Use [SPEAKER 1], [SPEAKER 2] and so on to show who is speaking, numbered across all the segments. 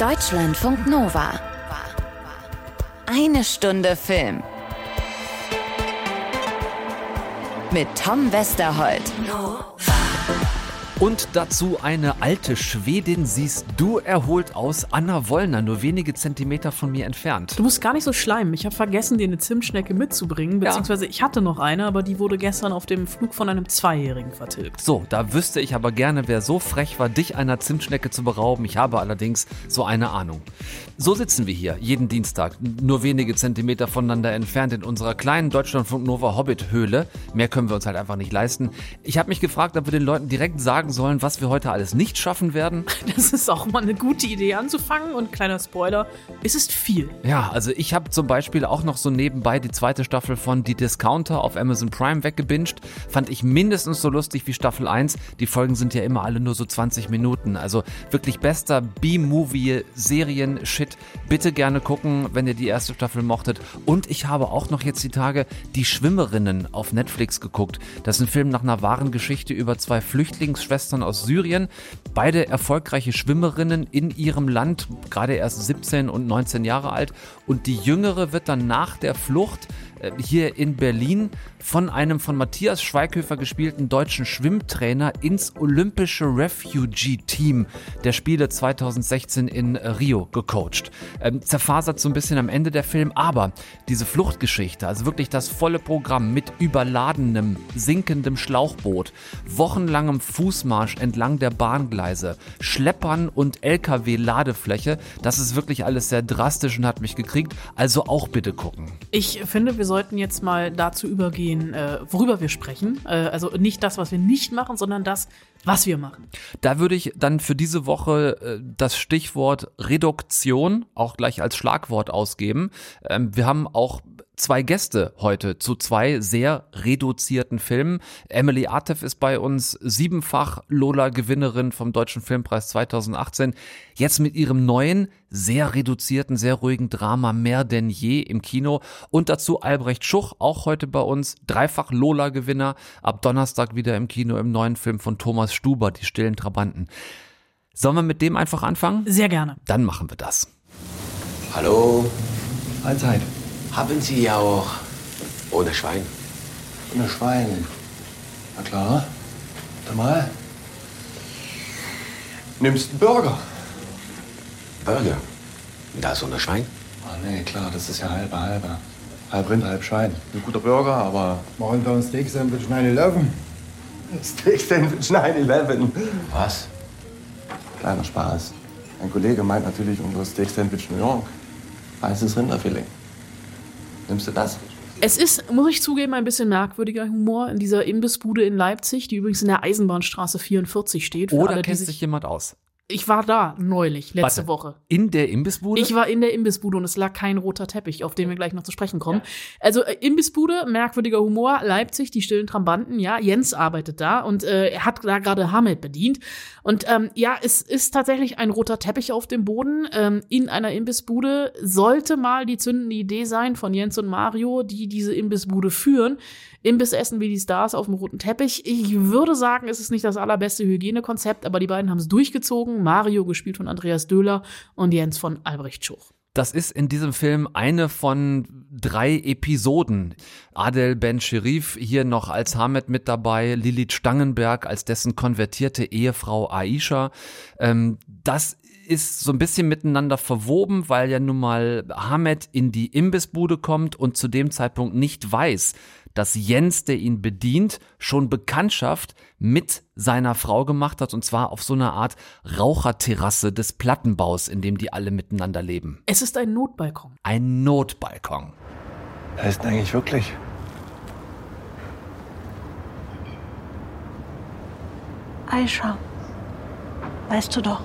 [SPEAKER 1] Deutschlandfunk Nova. Eine Stunde Film. Mit Tom Westerholt.
[SPEAKER 2] Und dazu eine alte Schwedin siehst du erholt aus, Anna Wollner, nur wenige Zentimeter von mir entfernt.
[SPEAKER 3] Du musst gar nicht so schleimen. Ich habe vergessen, dir eine Zimtschnecke mitzubringen, beziehungsweise ich hatte noch eine, aber die wurde gestern auf dem Flug von einem Zweijährigen vertilgt.
[SPEAKER 2] So, da wüsste ich aber gerne, wer so frech war, dich einer Zimtschnecke zu berauben. Ich habe allerdings so eine Ahnung. So sitzen wir hier, jeden Dienstag, nur wenige Zentimeter voneinander entfernt in unserer kleinen Deutschlandfunk Nova Hobbit-Höhle. Mehr können wir uns halt einfach nicht leisten. Ich habe mich gefragt, ob wir den Leuten direkt sagen sollen, was wir heute alles nicht schaffen werden.
[SPEAKER 3] Das ist auch mal eine gute Idee anzufangen und kleiner Spoiler, es ist viel.
[SPEAKER 2] Ja, also ich habe zum Beispiel auch noch so nebenbei die zweite Staffel von Die Discounter auf Amazon Prime weggebinged. Fand ich mindestens so lustig wie Staffel 1. Die Folgen sind ja immer alle nur so 20 Minuten. Also wirklich bester B-Movie-Serien-Shit. Bitte gerne gucken, wenn ihr die erste Staffel mochtet. Und ich habe auch noch jetzt die Tage Die Schwimmerinnen auf Netflix geguckt. Das ist ein Film nach einer wahren Geschichte über zwei Flüchtlingsschwestern aus Syrien. Beide erfolgreiche Schwimmerinnen in ihrem Land, gerade erst 17 und 19 Jahre alt. Und die jüngere wird dann nach der Flucht äh, hier in Berlin von einem von Matthias Schweighöfer gespielten deutschen Schwimmtrainer ins olympische Refugee-Team der Spiele 2016 in Rio gecoacht. Ähm, zerfasert so ein bisschen am Ende der Film, aber diese Fluchtgeschichte, also wirklich das volle Programm mit überladenem, sinkendem Schlauchboot, wochenlangem Fußmarsch entlang der Bahngleise, Schleppern und LKW-Ladefläche, das ist wirklich alles sehr drastisch und hat mich gekriegt. Also auch bitte gucken.
[SPEAKER 3] Ich finde, wir sollten jetzt mal dazu übergehen, äh, worüber wir sprechen. Äh, also nicht das, was wir nicht machen, sondern das, was wir machen.
[SPEAKER 2] Da würde ich dann für diese Woche äh, das Stichwort Reduktion auch gleich als Schlagwort ausgeben. Ähm, wir haben auch zwei Gäste heute zu zwei sehr reduzierten Filmen. Emily Artef ist bei uns, siebenfach Lola-Gewinnerin vom Deutschen Filmpreis 2018. Jetzt mit ihrem neuen, sehr reduzierten, sehr ruhigen Drama Mehr denn je im Kino. Und dazu Albrecht Schuch, auch heute bei uns, dreifach Lola-Gewinner. Ab Donnerstag wieder im Kino im neuen Film von Thomas Stuber, Die stillen Trabanten. Sollen wir mit dem einfach anfangen?
[SPEAKER 3] Sehr gerne.
[SPEAKER 2] Dann machen wir das.
[SPEAKER 4] Hallo,
[SPEAKER 5] Allzeit.
[SPEAKER 4] Haben Sie ja auch ohne Schwein?
[SPEAKER 5] Ohne Schwein. Na klar. Warte mal. Nimmst einen Burger.
[SPEAKER 4] Burger? Da ist ohne Schwein?
[SPEAKER 5] Ah, nee, klar, das ist ja halbe halbe. Halb Rind, halb Schwein. Ein guter Burger, aber.
[SPEAKER 6] Machen wir ein Steak-Sandwich 9-11?
[SPEAKER 5] Steak-Sandwich 9-11.
[SPEAKER 4] Was?
[SPEAKER 5] Kleiner Spaß. Ein Kollege meint natürlich unser Steak-Sandwich New York. Weißes Rinderfilet. Nimmst du das?
[SPEAKER 3] Es ist, muss ich zugeben, ein bisschen merkwürdiger Humor in dieser Imbissbude in Leipzig, die übrigens in der Eisenbahnstraße 44 steht.
[SPEAKER 2] Oder
[SPEAKER 3] alle,
[SPEAKER 2] kennt
[SPEAKER 3] sich-
[SPEAKER 2] sich jemand aus?
[SPEAKER 3] Ich war da neulich, letzte
[SPEAKER 2] Warte,
[SPEAKER 3] Woche.
[SPEAKER 2] In der Imbissbude?
[SPEAKER 3] Ich war in der Imbissbude und es lag kein roter Teppich, auf den wir gleich noch zu sprechen kommen. Also äh, Imbissbude, merkwürdiger Humor, Leipzig, die stillen Trambanten, ja, Jens arbeitet da und äh, er hat da gerade Hamed bedient. Und ähm, ja, es ist tatsächlich ein roter Teppich auf dem Boden ähm, in einer Imbissbude. Sollte mal die zündende Idee sein von Jens und Mario, die diese Imbissbude führen. Imbiss essen wie die Stars auf dem roten Teppich. Ich würde sagen, es ist nicht das allerbeste Hygienekonzept, aber die beiden haben es durchgezogen. Mario, gespielt von Andreas Döhler und Jens von Albrecht Schuch.
[SPEAKER 2] Das ist in diesem Film eine von drei Episoden. Adel Ben Sherif hier noch als Hamed mit dabei, Lilith Stangenberg als dessen konvertierte Ehefrau Aisha. Ähm, das ist so ein bisschen miteinander verwoben, weil ja nun mal Hamed in die Imbissbude kommt und zu dem Zeitpunkt nicht weiß, dass Jens, der ihn bedient, schon Bekanntschaft mit seiner Frau gemacht hat und zwar auf so einer Art Raucherterrasse des Plattenbaus, in dem die alle miteinander leben.
[SPEAKER 3] Es ist ein Notbalkon.
[SPEAKER 2] Ein Notbalkon.
[SPEAKER 5] Wer ist denn eigentlich wirklich?
[SPEAKER 7] Aisha, weißt du doch.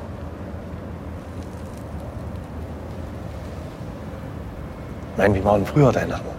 [SPEAKER 5] Nein, wie war denn früher dein Name?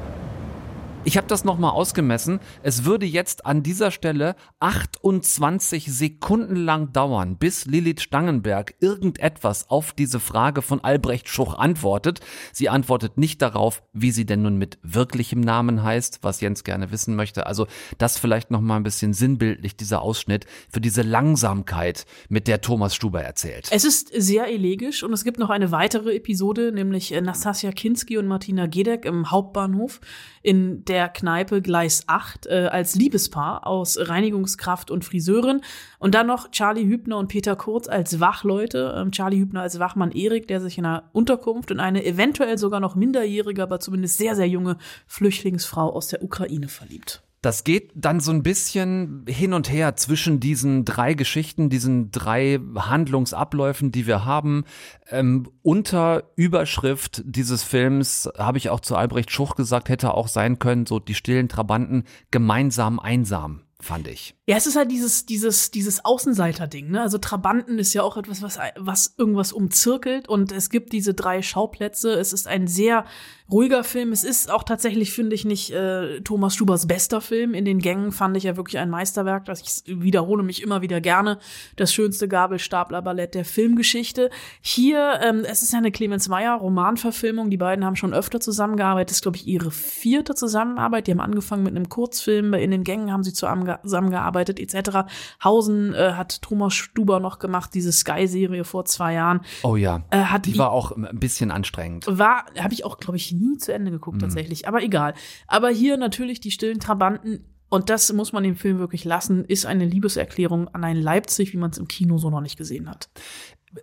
[SPEAKER 2] Ich habe das nochmal ausgemessen. Es würde jetzt an dieser Stelle 28 Sekunden lang dauern, bis Lilith Stangenberg irgendetwas auf diese Frage von Albrecht Schuch antwortet. Sie antwortet nicht darauf, wie sie denn nun mit wirklichem Namen heißt, was Jens gerne wissen möchte. Also das vielleicht nochmal ein bisschen sinnbildlich, dieser Ausschnitt für diese Langsamkeit, mit der Thomas Stuber erzählt.
[SPEAKER 3] Es ist sehr elegisch und es gibt noch eine weitere Episode, nämlich äh, Nastasia Kinski und Martina Gedeck im Hauptbahnhof in der Kneipe Gleis 8 äh, als Liebespaar aus Reinigungskraft und Friseurin. Und dann noch Charlie Hübner und Peter Kurz als Wachleute. Ähm, Charlie Hübner als Wachmann Erik, der sich in einer Unterkunft in eine eventuell sogar noch minderjährige, aber zumindest sehr, sehr junge Flüchtlingsfrau aus der Ukraine verliebt.
[SPEAKER 2] Das geht dann so ein bisschen hin und her zwischen diesen drei Geschichten, diesen drei Handlungsabläufen, die wir haben. Ähm, unter Überschrift dieses Films habe ich auch zu Albrecht Schuch gesagt, hätte auch sein können, so die stillen Trabanten gemeinsam einsam fand ich.
[SPEAKER 3] Ja, es ist halt dieses, dieses, dieses Außenseiter-Ding, ne? Also Trabanten ist ja auch etwas, was, was irgendwas umzirkelt und es gibt diese drei Schauplätze. Es ist ein sehr ruhiger Film. Es ist auch tatsächlich, finde ich, nicht äh, Thomas Stubers bester Film. In den Gängen fand ich ja wirklich ein Meisterwerk. Das ich wiederhole mich immer wieder gerne. Das schönste Gabelstapler-Ballett der Filmgeschichte. Hier, ähm, es ist eine Clemens Meyer Romanverfilmung. Die beiden haben schon öfter zusammengearbeitet. Das ist, glaube ich, ihre vierte Zusammenarbeit. Die haben angefangen mit einem Kurzfilm. In den Gängen haben sie zusammengearbeitet, etc. Hausen äh, hat Thomas Stuber noch gemacht, diese Sky-Serie vor zwei Jahren.
[SPEAKER 2] Oh ja.
[SPEAKER 3] Äh,
[SPEAKER 2] die war auch ein bisschen anstrengend.
[SPEAKER 3] War, habe ich auch, glaube ich, nie zu Ende geguckt, mhm. tatsächlich. Aber egal. Aber hier natürlich die stillen Trabanten. Und das muss man dem Film wirklich lassen, ist eine Liebeserklärung an ein Leipzig, wie man es im Kino so noch nicht gesehen hat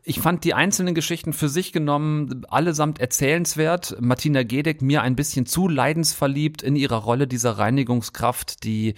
[SPEAKER 2] ich fand die einzelnen Geschichten für sich genommen allesamt erzählenswert. Martina Gedeck mir ein bisschen zu leidensverliebt in ihrer Rolle dieser Reinigungskraft, die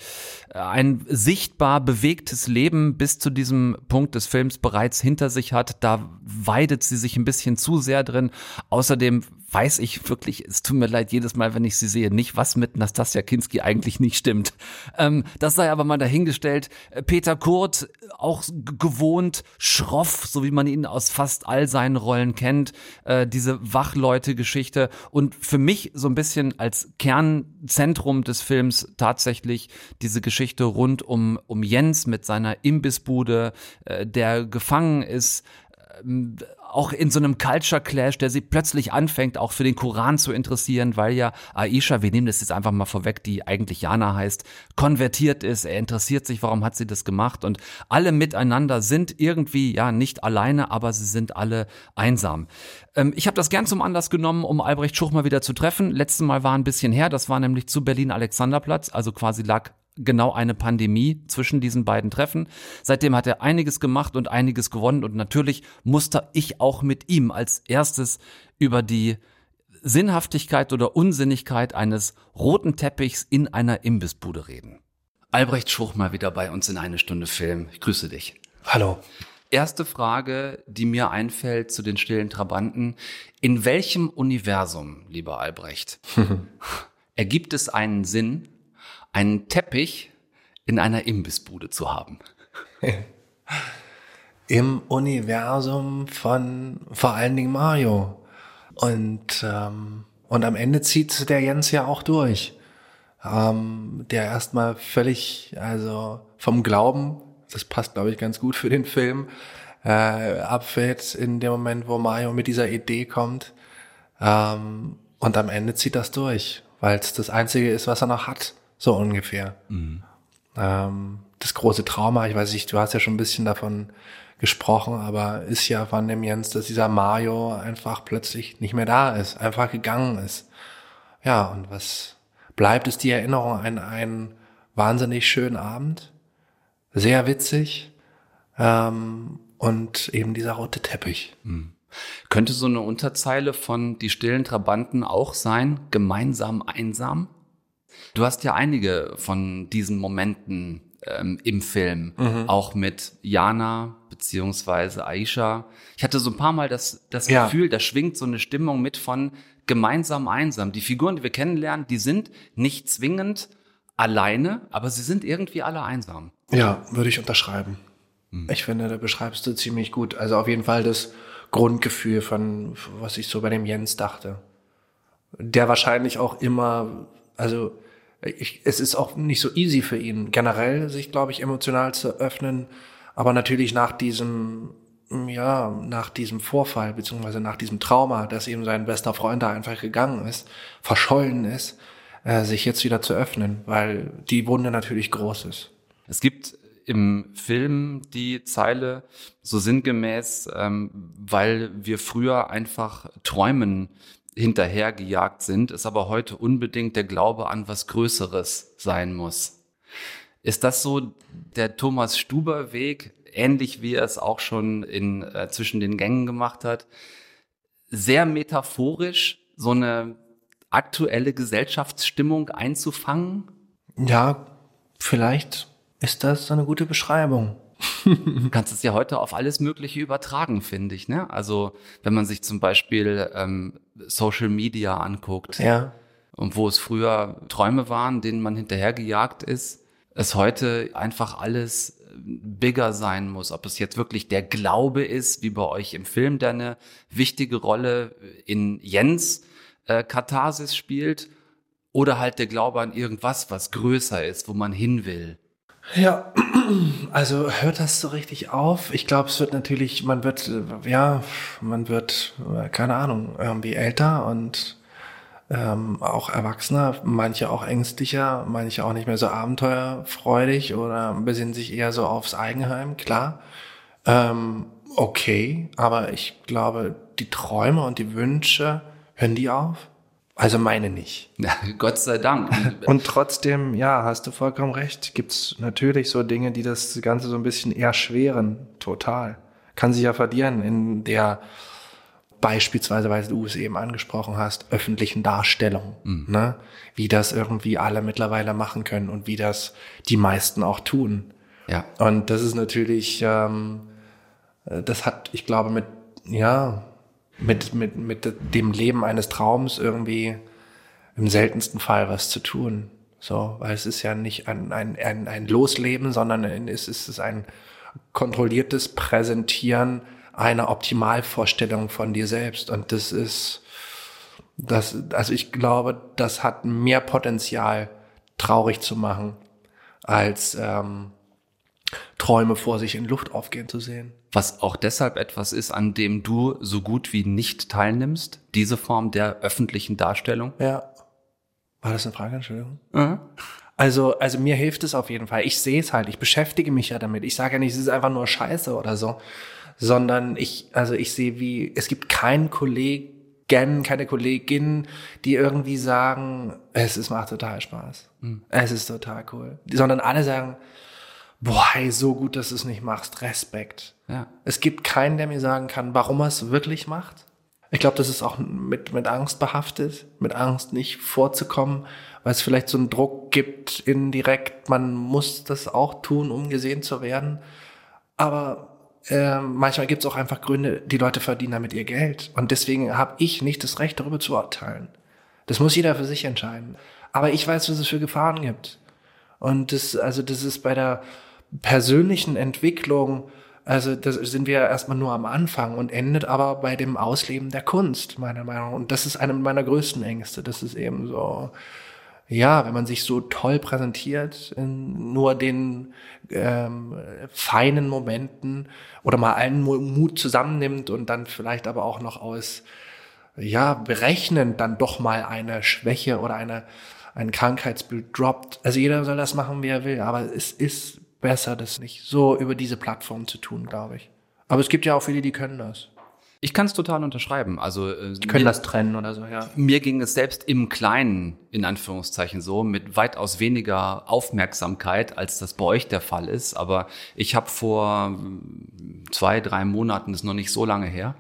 [SPEAKER 2] äh, ein sichtbar bewegtes Leben bis zu diesem Punkt des Films bereits hinter sich hat. Da weidet sie sich ein bisschen zu sehr drin. Außerdem weiß ich wirklich, es tut mir leid jedes Mal, wenn ich sie sehe, nicht, was mit Nastasia Kinski eigentlich nicht stimmt. Ähm, das sei aber mal dahingestellt. Äh, Peter Kurt, auch gewohnt schroff, so wie man ihn aus fast all seinen Rollen kennt. Äh, diese Wachleute-Geschichte und für mich so ein bisschen als Kernzentrum des Films tatsächlich diese Geschichte rund um, um Jens mit seiner Imbissbude, äh, der gefangen ist auch in so einem Culture Clash, der sie plötzlich anfängt, auch für den Koran zu interessieren, weil ja Aisha, wir nehmen das jetzt einfach mal vorweg, die eigentlich Jana heißt, konvertiert ist. Er interessiert sich, warum hat sie das gemacht? Und alle miteinander sind irgendwie, ja, nicht alleine, aber sie sind alle einsam. Ähm, ich habe das gern zum Anlass genommen, um Albrecht Schuch mal wieder zu treffen. Letztes Mal war ein bisschen her, das war nämlich zu Berlin Alexanderplatz, also quasi lag genau eine Pandemie zwischen diesen beiden Treffen. Seitdem hat er einiges gemacht und einiges gewonnen und natürlich musste ich auch mit ihm als erstes über die Sinnhaftigkeit oder Unsinnigkeit eines roten Teppichs in einer Imbissbude reden. Albrecht Schuch mal wieder bei uns in eine Stunde Film. Ich grüße dich.
[SPEAKER 8] Hallo.
[SPEAKER 2] Erste Frage, die mir einfällt zu den stillen Trabanten. In welchem Universum, lieber Albrecht, ergibt es einen Sinn, einen Teppich in einer Imbissbude zu haben.
[SPEAKER 8] Im Universum von vor allen Dingen Mario. Und, ähm, und am Ende zieht der Jens ja auch durch. Ähm, der erstmal völlig, also vom Glauben, das passt glaube ich ganz gut für den Film, äh, abfällt in dem Moment, wo Mario mit dieser Idee kommt. Ähm, und am Ende zieht das durch, weil es das Einzige ist, was er noch hat. So ungefähr. Mhm. Ähm, das große Trauma, ich weiß nicht, du hast ja schon ein bisschen davon gesprochen, aber ist ja von dem Jens, dass dieser Mario einfach plötzlich nicht mehr da ist, einfach gegangen ist. Ja, und was bleibt, ist die Erinnerung an einen wahnsinnig schönen Abend, sehr witzig ähm, und eben dieser rote Teppich.
[SPEAKER 2] Mhm. Könnte so eine Unterzeile von Die stillen Trabanten auch sein, gemeinsam einsam? Du hast ja einige von diesen Momenten ähm, im Film, mhm. auch mit Jana beziehungsweise Aisha. Ich hatte so ein paar Mal das, das ja. Gefühl, da schwingt so eine Stimmung mit von gemeinsam einsam. Die Figuren, die wir kennenlernen, die sind nicht zwingend alleine, aber sie sind irgendwie alle einsam.
[SPEAKER 8] Ja, würde ich unterschreiben. Mhm. Ich finde, da beschreibst du ziemlich gut. Also auf jeden Fall das Grundgefühl von, was ich so bei dem Jens dachte. Der wahrscheinlich auch immer, also ich, es ist auch nicht so easy für ihn, generell sich, glaube ich, emotional zu öffnen. Aber natürlich nach diesem, ja, nach diesem Vorfall, beziehungsweise nach diesem Trauma, dass eben sein bester Freund da einfach gegangen ist, verschollen ist, äh, sich jetzt wieder zu öffnen, weil die Wunde natürlich groß ist.
[SPEAKER 2] Es gibt im Film die Zeile so sinngemäß, ähm, weil wir früher einfach Träumen hinterhergejagt sind, es aber heute unbedingt der Glaube an was Größeres sein muss. Ist das so der Thomas Stuber Weg, ähnlich wie er es auch schon in, äh, zwischen den Gängen gemacht hat? Sehr metaphorisch, so eine aktuelle Gesellschaftsstimmung einzufangen?
[SPEAKER 8] Ja, vielleicht ist das eine gute Beschreibung.
[SPEAKER 2] Du kannst es ja heute auf alles Mögliche übertragen, finde ich. Ne? Also wenn man sich zum Beispiel ähm, Social Media anguckt
[SPEAKER 8] Ja.
[SPEAKER 2] und wo es früher Träume waren, denen man hinterhergejagt ist, es heute einfach alles bigger sein muss. Ob es jetzt wirklich der Glaube ist, wie bei euch im Film, der eine wichtige Rolle in Jens äh, Katharsis spielt, oder halt der Glaube an irgendwas, was größer ist, wo man hin will.
[SPEAKER 8] Ja, also hört das so richtig auf? Ich glaube, es wird natürlich, man wird, äh, ja, man wird, äh, keine Ahnung, irgendwie älter und ähm, auch erwachsener, manche auch ängstlicher, manche auch nicht mehr so abenteuerfreudig oder besinnen sich eher so aufs Eigenheim, klar. Ähm, okay, aber ich glaube, die Träume und die Wünsche, hören die auf? Also meine nicht.
[SPEAKER 2] Ja, Gott sei Dank.
[SPEAKER 8] Und trotzdem, ja, hast du vollkommen recht, gibt's natürlich so Dinge, die das Ganze so ein bisschen erschweren. Total. Kann sich ja verlieren in der beispielsweise, weil du es eben angesprochen hast, öffentlichen Darstellung. Ne? Wie das irgendwie alle mittlerweile machen können und wie das die meisten auch tun.
[SPEAKER 2] ja.
[SPEAKER 8] Und das ist natürlich, ähm, äh, das hat, ich glaube, mit, ja, mit, mit, mit dem Leben eines Traums irgendwie im seltensten Fall was zu tun. So, weil es ist ja nicht ein, ein, ein, ein Losleben, sondern es ist es ein kontrolliertes Präsentieren einer Optimalvorstellung von dir selbst. Und das ist, das, also ich glaube, das hat mehr Potenzial, traurig zu machen, als ähm, Träume vor sich in Luft aufgehen zu sehen.
[SPEAKER 2] Was auch deshalb etwas ist, an dem du so gut wie nicht teilnimmst, diese Form der öffentlichen Darstellung.
[SPEAKER 8] Ja. War das eine Frage, Entschuldigung? Also, also mir hilft es auf jeden Fall. Ich sehe es halt, ich beschäftige mich ja damit. Ich sage ja nicht, es ist einfach nur Scheiße oder so, sondern ich, also ich sehe wie, es gibt keinen Kollegen, keine Kollegin, die irgendwie sagen, es ist, macht total Spaß. Es ist total cool. Sondern alle sagen, boah, hey, so gut, dass du es nicht machst. Respekt.
[SPEAKER 2] Ja.
[SPEAKER 8] Es gibt keinen, der mir sagen kann, warum er es wirklich macht. Ich glaube, das ist auch mit, mit Angst behaftet, mit Angst nicht vorzukommen, weil es vielleicht so einen Druck gibt, indirekt, man muss das auch tun, um gesehen zu werden. Aber äh, manchmal gibt es auch einfach Gründe, die Leute verdienen damit ihr Geld. Und deswegen habe ich nicht das Recht, darüber zu urteilen. Das muss jeder für sich entscheiden. Aber ich weiß, was es für Gefahren gibt. Und das, also das ist bei der persönlichen Entwicklung, also da sind wir erstmal nur am Anfang und endet aber bei dem Ausleben der Kunst, meiner Meinung nach. Und das ist eine meiner größten Ängste. Das ist eben so, ja, wenn man sich so toll präsentiert in nur den ähm, feinen Momenten oder mal allen Mu- Mut zusammennimmt und dann vielleicht aber auch noch aus ja, berechnend dann doch mal eine Schwäche oder eine, ein Krankheitsbild droppt. Also jeder soll das machen, wie er will, aber es ist besser, das nicht so über diese Plattform zu tun, glaube ich. Aber es gibt ja auch viele, die können das.
[SPEAKER 2] Ich kann es total unterschreiben. Also äh,
[SPEAKER 8] Die können
[SPEAKER 2] mir,
[SPEAKER 8] das trennen oder so, ja.
[SPEAKER 2] mir ging es selbst im Kleinen, in Anführungszeichen so, mit weitaus weniger Aufmerksamkeit, als das bei euch der Fall ist. Aber ich habe vor mm, zwei, drei Monaten, das ist noch nicht so lange her,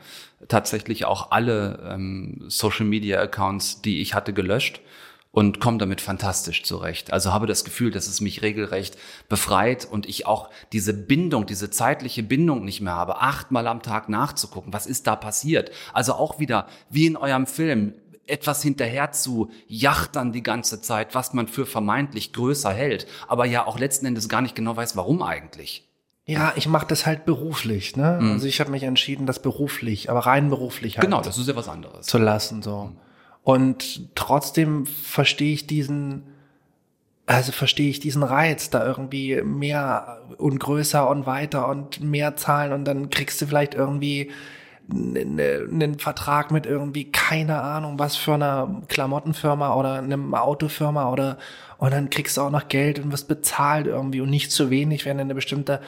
[SPEAKER 2] tatsächlich auch alle ähm, Social-Media-Accounts, die ich hatte, gelöscht und komme damit fantastisch zurecht. Also habe das Gefühl, dass es mich regelrecht befreit und ich auch diese Bindung, diese zeitliche Bindung nicht mehr habe, achtmal am Tag nachzugucken, was ist da passiert. Also auch wieder, wie in eurem Film, etwas hinterher zu jachtern die ganze Zeit, was man für vermeintlich größer hält, aber ja auch letzten Endes gar nicht genau weiß, warum eigentlich.
[SPEAKER 8] Ja, ich mache das halt beruflich, ne? Also ich habe mich entschieden, das beruflich, aber rein beruflich halt
[SPEAKER 2] Genau, das ist ja was anderes.
[SPEAKER 8] zu lassen, so. Und trotzdem verstehe ich diesen, also verstehe ich diesen Reiz, da irgendwie mehr und größer und weiter und mehr zahlen und dann kriegst du vielleicht irgendwie einen Vertrag mit irgendwie keine Ahnung was für einer Klamottenfirma oder einem Autofirma oder und dann kriegst du auch noch Geld und wirst bezahlt irgendwie und nicht zu wenig, wenn eine bestimmte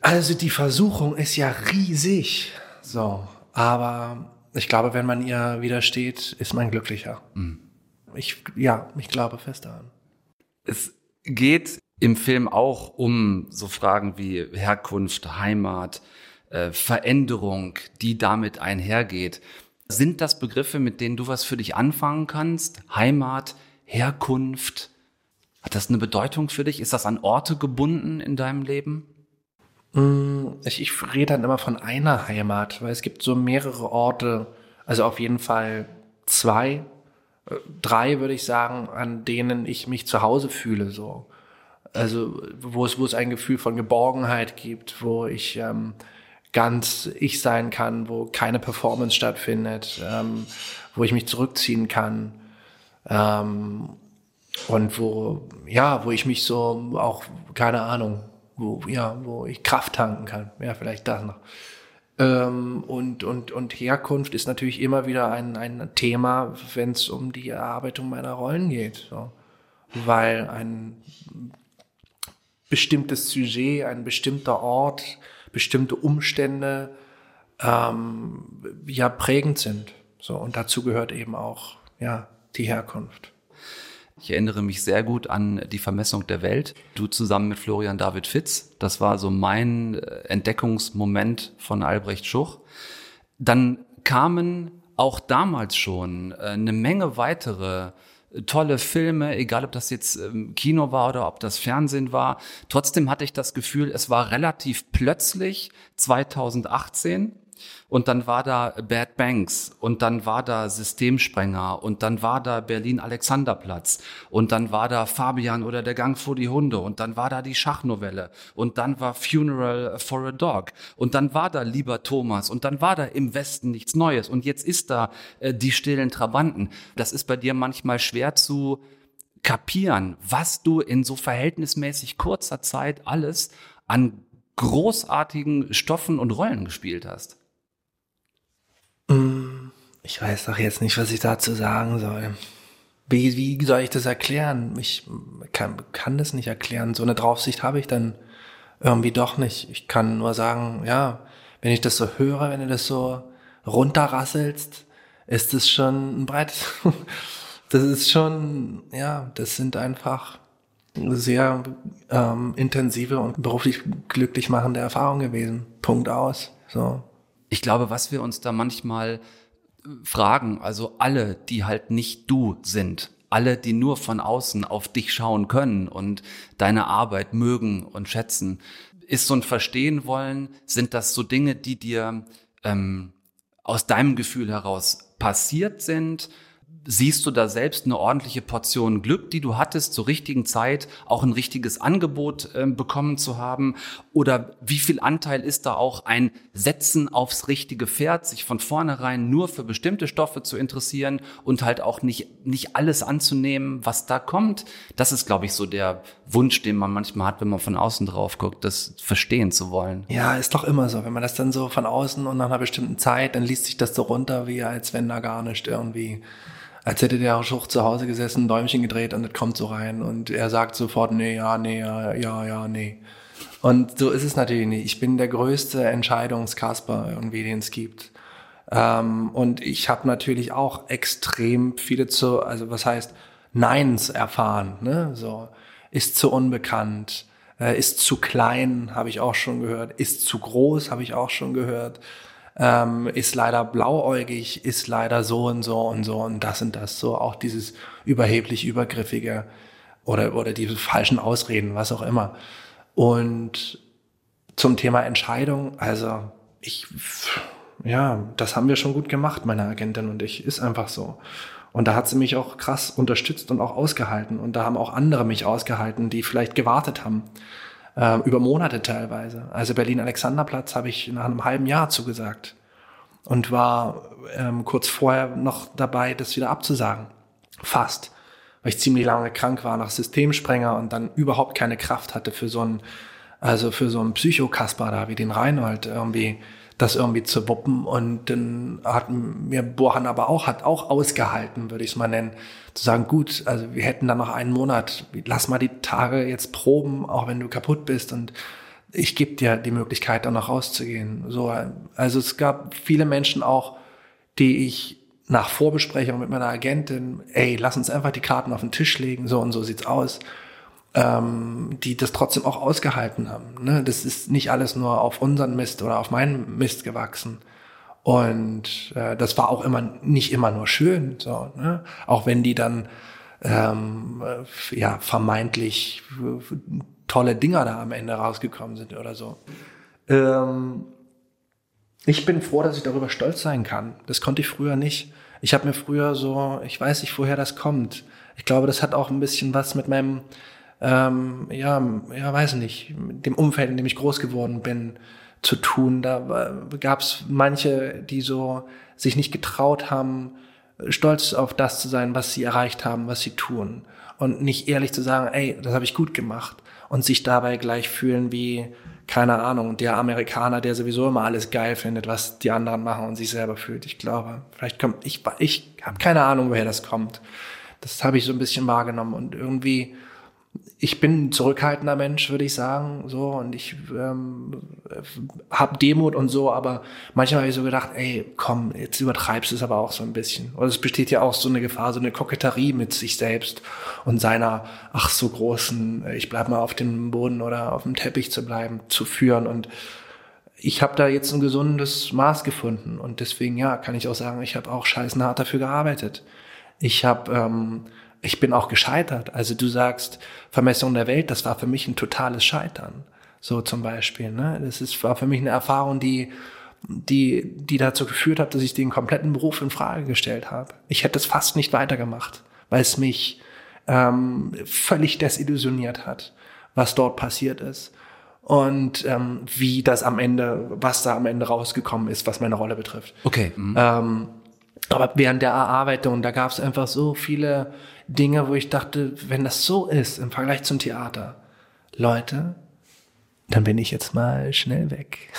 [SPEAKER 8] also die Versuchung ist ja riesig. So, aber ich glaube, wenn man ihr widersteht, ist man glücklicher. Mhm. Ich, ja, ich glaube fest daran.
[SPEAKER 2] Es geht im Film auch um so Fragen wie Herkunft, Heimat, äh, Veränderung, die damit einhergeht. Sind das Begriffe, mit denen du was für dich anfangen kannst? Heimat, Herkunft? Hat das eine Bedeutung für dich? Ist das an Orte gebunden in deinem Leben?
[SPEAKER 8] Mm, ich, ich rede dann immer von einer Heimat, weil es gibt so mehrere Orte, also auf jeden Fall zwei, äh, drei würde ich sagen, an denen ich mich zu Hause fühle, so. Also, wo es, wo es ein Gefühl von Geborgenheit gibt, wo ich ähm, ganz ich sein kann, wo keine Performance stattfindet, ähm, wo ich mich zurückziehen kann. Ähm, und wo, ja, wo ich mich so auch, keine Ahnung, wo, ja, wo ich Kraft tanken kann. Ja, vielleicht das noch. Ähm, und, und, und Herkunft ist natürlich immer wieder ein, ein Thema, wenn es um die Erarbeitung meiner Rollen geht. So. Weil ein bestimmtes Sujet, ein bestimmter Ort, bestimmte Umstände ähm, ja prägend sind. So, und dazu gehört eben auch ja, die Herkunft.
[SPEAKER 2] Ich erinnere mich sehr gut an die Vermessung der Welt. Du zusammen mit Florian David Fitz. Das war so mein äh, Entdeckungsmoment von Albrecht Schuch. Dann kamen auch damals schon äh, eine Menge weitere äh, tolle Filme, egal ob das jetzt Kino war oder ob das Fernsehen war. Trotzdem hatte ich das Gefühl, es war relativ plötzlich 2018 und dann war da Bad Banks und dann war da Systemsprenger und dann war da Berlin Alexanderplatz und dann war da Fabian oder der Gang vor die Hunde und dann war da die Schachnovelle und dann war Funeral for a Dog und dann war da Lieber Thomas und dann war da im Westen nichts Neues und jetzt ist da äh, die stillen Trabanten. Das ist bei dir manchmal schwer zu kapieren, was du in so verhältnismäßig kurzer Zeit alles an großartigen Stoffen und Rollen gespielt hast.
[SPEAKER 8] Ich weiß doch jetzt nicht, was ich dazu sagen soll. Wie, wie soll ich das erklären? Ich kann, kann das nicht erklären. So eine Draufsicht habe ich dann irgendwie doch nicht. Ich kann nur sagen, ja, wenn ich das so höre, wenn du das so runterrasselst, ist es schon ein Brett. Das ist schon, ja, das sind einfach sehr ähm, intensive und beruflich glücklich machende Erfahrungen gewesen. Punkt aus. So
[SPEAKER 2] ich glaube, was wir uns da manchmal äh, fragen, also alle, die halt nicht du sind, alle, die nur von außen auf dich schauen können und deine Arbeit mögen und schätzen, ist so ein Verstehen wollen, sind das so Dinge, die dir ähm, aus deinem Gefühl heraus passiert sind? Siehst du da selbst eine ordentliche Portion Glück, die du hattest, zur richtigen Zeit auch ein richtiges Angebot äh, bekommen zu haben? Oder wie viel Anteil ist da auch ein Setzen aufs richtige Pferd, sich von vornherein nur für bestimmte Stoffe zu interessieren und halt auch nicht, nicht alles anzunehmen, was da kommt? Das ist, glaube ich, so der Wunsch, den man manchmal hat, wenn man von außen drauf guckt, das verstehen zu wollen.
[SPEAKER 8] Ja, ist doch immer so. Wenn man das dann so von außen und nach einer bestimmten Zeit, dann liest sich das so runter, wie als wenn da gar nicht irgendwie als hätte der auch zu Hause gesessen, ein Däumchen gedreht und das kommt so rein und er sagt sofort, nee, ja, nee, ja, ja, ja, nee. Und so ist es natürlich nicht. Ich bin der größte Entscheidungskasper irgendwie, den es gibt. Ähm, und ich habe natürlich auch extrem viele zu, also was heißt Neins erfahren. Ne? So ist zu unbekannt, äh, ist zu klein, habe ich auch schon gehört, ist zu groß, habe ich auch schon gehört ähm, ist leider blauäugig, ist leider so und so und so und das und das. So auch dieses überheblich übergriffige oder, oder diese falschen Ausreden, was auch immer. Und zum Thema Entscheidung, also ich, ja, das haben wir schon gut gemacht, meine Agentin und ich, ist einfach so. Und da hat sie mich auch krass unterstützt und auch ausgehalten. Und da haben auch andere mich ausgehalten, die vielleicht gewartet haben äh, über Monate teilweise. Also Berlin-Alexanderplatz habe ich nach einem halben Jahr zugesagt und war ähm, kurz vorher noch dabei, das wieder abzusagen. Fast. weil ich ziemlich lange krank war nach Systemsprenger und dann überhaupt keine Kraft hatte für so einen, also für so einen Psychokasper da wie den Reinhold irgendwie das irgendwie zu wuppen. Und dann hat mir Bohan aber auch hat auch ausgehalten, würde ich es mal nennen, zu sagen, gut, also wir hätten dann noch einen Monat, lass mal die Tage jetzt proben, auch wenn du kaputt bist. Und ich gebe dir die Möglichkeit, dann noch rauszugehen. So, also es gab viele Menschen auch, die ich nach Vorbesprechung mit meiner Agentin, ey, lass uns einfach die Karten auf den Tisch legen, so und so sieht's aus, ähm, die das trotzdem auch ausgehalten haben. Ne? Das ist nicht alles nur auf unseren Mist oder auf meinen Mist gewachsen. Und äh, das war auch immer nicht immer nur schön, so, ne? auch wenn die dann ähm, äh, ja vermeintlich tolle Dinger da am Ende rausgekommen sind oder so. Ähm, ich bin froh, dass ich darüber stolz sein kann. Das konnte ich früher nicht. Ich habe mir früher so, ich weiß nicht, woher das kommt. Ich glaube, das hat auch ein bisschen was mit meinem, ähm, ja, ja, weiß nicht, dem Umfeld, in dem ich groß geworden bin, zu tun. Da gab es manche, die so sich nicht getraut haben, stolz auf das zu sein, was sie erreicht haben, was sie tun. Und nicht ehrlich zu sagen, ey, das habe ich gut gemacht. Und sich dabei gleich fühlen wie, keine Ahnung, der Amerikaner, der sowieso immer alles geil findet, was die anderen machen und sich selber fühlt. Ich glaube, vielleicht kommt, ich, ich habe keine Ahnung, woher das kommt. Das habe ich so ein bisschen wahrgenommen und irgendwie ich bin ein zurückhaltender Mensch, würde ich sagen, so und ich ähm, habe Demut und so, aber manchmal habe ich so gedacht, ey, komm, jetzt übertreibst du es aber auch so ein bisschen. Oder es besteht ja auch so eine Gefahr, so eine Koketterie mit sich selbst und seiner ach so großen, ich bleib mal auf dem Boden oder auf dem Teppich zu bleiben, zu führen und ich habe da jetzt ein gesundes Maß gefunden und deswegen ja, kann ich auch sagen, ich habe auch scheißen hart dafür gearbeitet. Ich habe ähm, ich bin auch gescheitert. Also du sagst, Vermessung der Welt, das war für mich ein totales Scheitern. So zum Beispiel. Ne? Das ist, war für mich eine Erfahrung, die, die, die dazu geführt hat, dass ich den kompletten Beruf in Frage gestellt habe. Ich hätte es fast nicht weitergemacht, weil es mich ähm, völlig desillusioniert hat, was dort passiert ist. Und ähm, wie das am Ende, was da am Ende rausgekommen ist, was meine Rolle betrifft.
[SPEAKER 2] Okay. Mhm.
[SPEAKER 8] Ähm, aber während der Erarbeitung, da gab es einfach so viele Dinge, wo ich dachte, wenn das so ist im Vergleich zum Theater, Leute, dann bin ich jetzt mal schnell weg.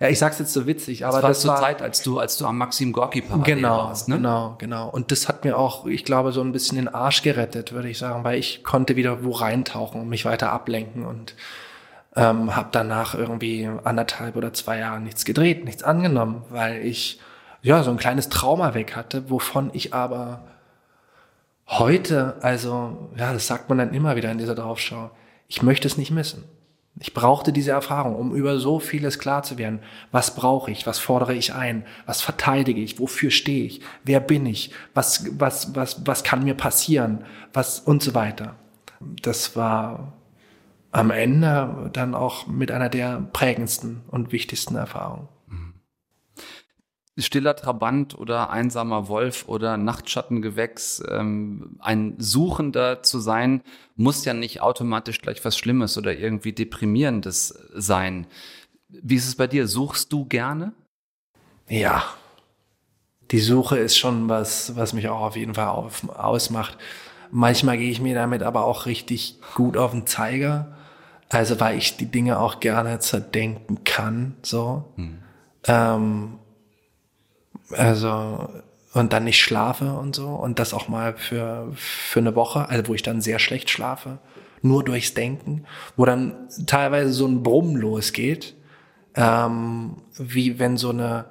[SPEAKER 8] Ja, ich sag's jetzt so witzig, aber
[SPEAKER 2] das war
[SPEAKER 8] das
[SPEAKER 2] zur
[SPEAKER 8] war
[SPEAKER 2] Zeit, als du, als du am Maxim Gorki Parade
[SPEAKER 8] genau,
[SPEAKER 2] warst, ne?
[SPEAKER 8] genau, genau. Und das hat mir auch, ich glaube, so ein bisschen den Arsch gerettet, würde ich sagen, weil ich konnte wieder wo reintauchen und mich weiter ablenken und ähm, habe danach irgendwie anderthalb oder zwei Jahre nichts gedreht, nichts angenommen, weil ich ja so ein kleines Trauma weg hatte, wovon ich aber heute, also ja, das sagt man dann immer wieder in dieser Draufschau, ich möchte es nicht missen. Ich brauchte diese Erfahrung, um über so vieles klar zu werden. Was brauche ich? Was fordere ich ein? Was verteidige ich? Wofür stehe ich? Wer bin ich? Was, was, was, was kann mir passieren? Was und so weiter. Das war am Ende dann auch mit einer der prägendsten und wichtigsten Erfahrungen.
[SPEAKER 2] Stiller Trabant oder einsamer Wolf oder Nachtschattengewächs, ähm, ein Suchender zu sein, muss ja nicht automatisch gleich was Schlimmes oder irgendwie Deprimierendes sein. Wie ist es bei dir? Suchst du gerne?
[SPEAKER 8] Ja. Die Suche ist schon was, was mich auch auf jeden Fall auf, ausmacht. Manchmal gehe ich mir damit aber auch richtig gut auf den Zeiger. Also weil ich die Dinge auch gerne zerdenken kann, so. Hm. Ähm, also, und dann nicht schlafe und so. Und das auch mal für, für eine Woche, also wo ich dann sehr schlecht schlafe. Nur durchs Denken. Wo dann teilweise so ein Brummen losgeht. Ähm, wie wenn so eine,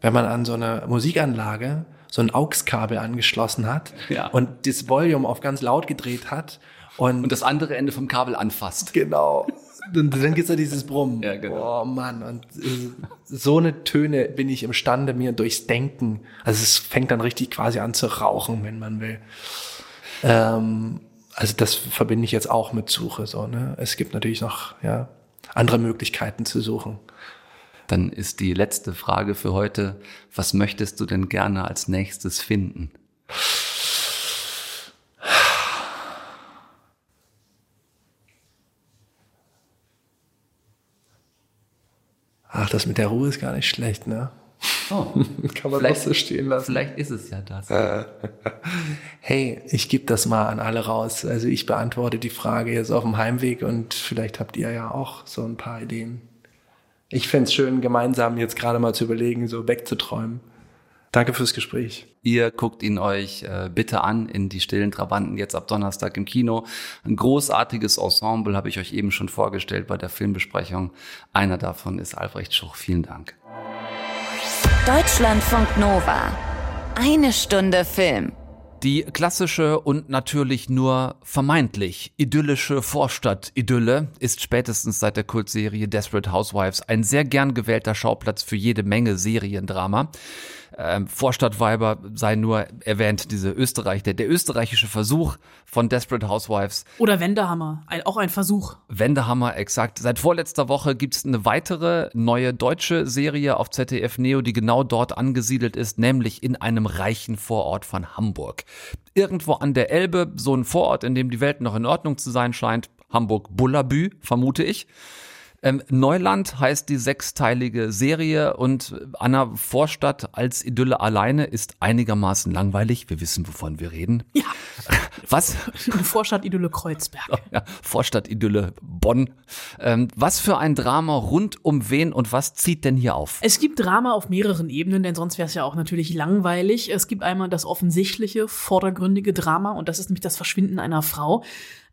[SPEAKER 8] wenn man an so eine Musikanlage so ein AUX-Kabel angeschlossen hat
[SPEAKER 2] Ja.
[SPEAKER 8] und das Volume auf ganz laut gedreht hat und,
[SPEAKER 2] Und das andere Ende vom Kabel anfasst.
[SPEAKER 8] Genau. Und dann gibt's ja dieses Brummen.
[SPEAKER 2] Ja, genau.
[SPEAKER 8] Oh Mann, und äh, so eine Töne bin ich imstande, mir durchs Denken. Also es fängt dann richtig quasi an zu rauchen, wenn man will. Ähm, also das verbinde ich jetzt auch mit Suche. So, ne? Es gibt natürlich noch ja, andere Möglichkeiten zu suchen.
[SPEAKER 2] Dann ist die letzte Frage für heute, was möchtest du denn gerne als nächstes finden?
[SPEAKER 8] Ach, das mit der Ruhe ist gar nicht schlecht, ne?
[SPEAKER 2] Oh,
[SPEAKER 8] Kann man
[SPEAKER 2] Vielleicht-
[SPEAKER 8] doch so stehen lassen.
[SPEAKER 2] vielleicht ist es ja das.
[SPEAKER 8] Hey, ich gebe das mal an alle raus. Also ich beantworte die Frage jetzt auf dem Heimweg und vielleicht habt ihr ja auch so ein paar Ideen. Ich fänd's schön, gemeinsam jetzt gerade mal zu überlegen, so wegzuträumen. Danke fürs Gespräch.
[SPEAKER 2] Ihr guckt ihn euch äh, bitte an in die stillen Trabanten jetzt ab Donnerstag im Kino. Ein großartiges Ensemble habe ich euch eben schon vorgestellt bei der Filmbesprechung. Einer davon ist Albrecht Schuch. Vielen Dank.
[SPEAKER 1] Deutschlandfunk Nova. Eine Stunde Film.
[SPEAKER 2] Die klassische und natürlich nur vermeintlich idyllische Vorstadt-Idylle ist spätestens seit der Kultserie Desperate Housewives ein sehr gern gewählter Schauplatz für jede Menge Seriendrama. Ähm, Vorstadtweiber sei nur erwähnt, diese Österreich, der, der österreichische Versuch von Desperate Housewives,
[SPEAKER 3] Oder Wendehammer, ein, auch ein Versuch.
[SPEAKER 2] Wendehammer, exakt. Seit vorletzter Woche gibt's eine weitere neue deutsche Serie auf ZDF Neo, die genau dort angesiedelt ist, nämlich in einem reichen Vorort von Hamburg. Irgendwo an der Elbe, so ein Vorort, in dem die Welt noch in Ordnung zu sein scheint. Hamburg-Bullabü, vermute ich. Ähm, Neuland heißt die sechsteilige Serie und Anna Vorstadt als Idylle alleine ist einigermaßen langweilig. Wir wissen, wovon wir reden.
[SPEAKER 3] Ja,
[SPEAKER 2] Was?
[SPEAKER 3] Vorstadt-Idylle Kreuzberg.
[SPEAKER 2] Ja, Vorstadtidylle Bonn. Ähm, was für ein Drama rund um wen und was zieht denn hier auf?
[SPEAKER 3] Es gibt Drama auf mehreren Ebenen, denn sonst wäre es ja auch natürlich langweilig. Es gibt einmal das offensichtliche, vordergründige Drama und das ist nämlich das Verschwinden einer Frau.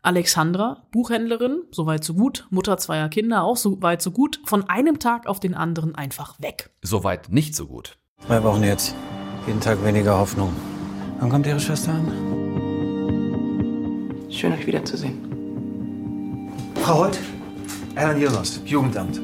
[SPEAKER 3] Alexandra, Buchhändlerin, soweit so gut, Mutter zweier Kinder, auch so weit so gut, von einem Tag auf den anderen einfach weg.
[SPEAKER 2] Soweit nicht so gut.
[SPEAKER 9] Zwei Wochen jetzt. Jeden Tag weniger Hoffnung. Wann kommt Ihre Schwester an?
[SPEAKER 10] Schön, euch wiederzusehen.
[SPEAKER 9] Frau Holt? Erland Jeros, Jugendamt.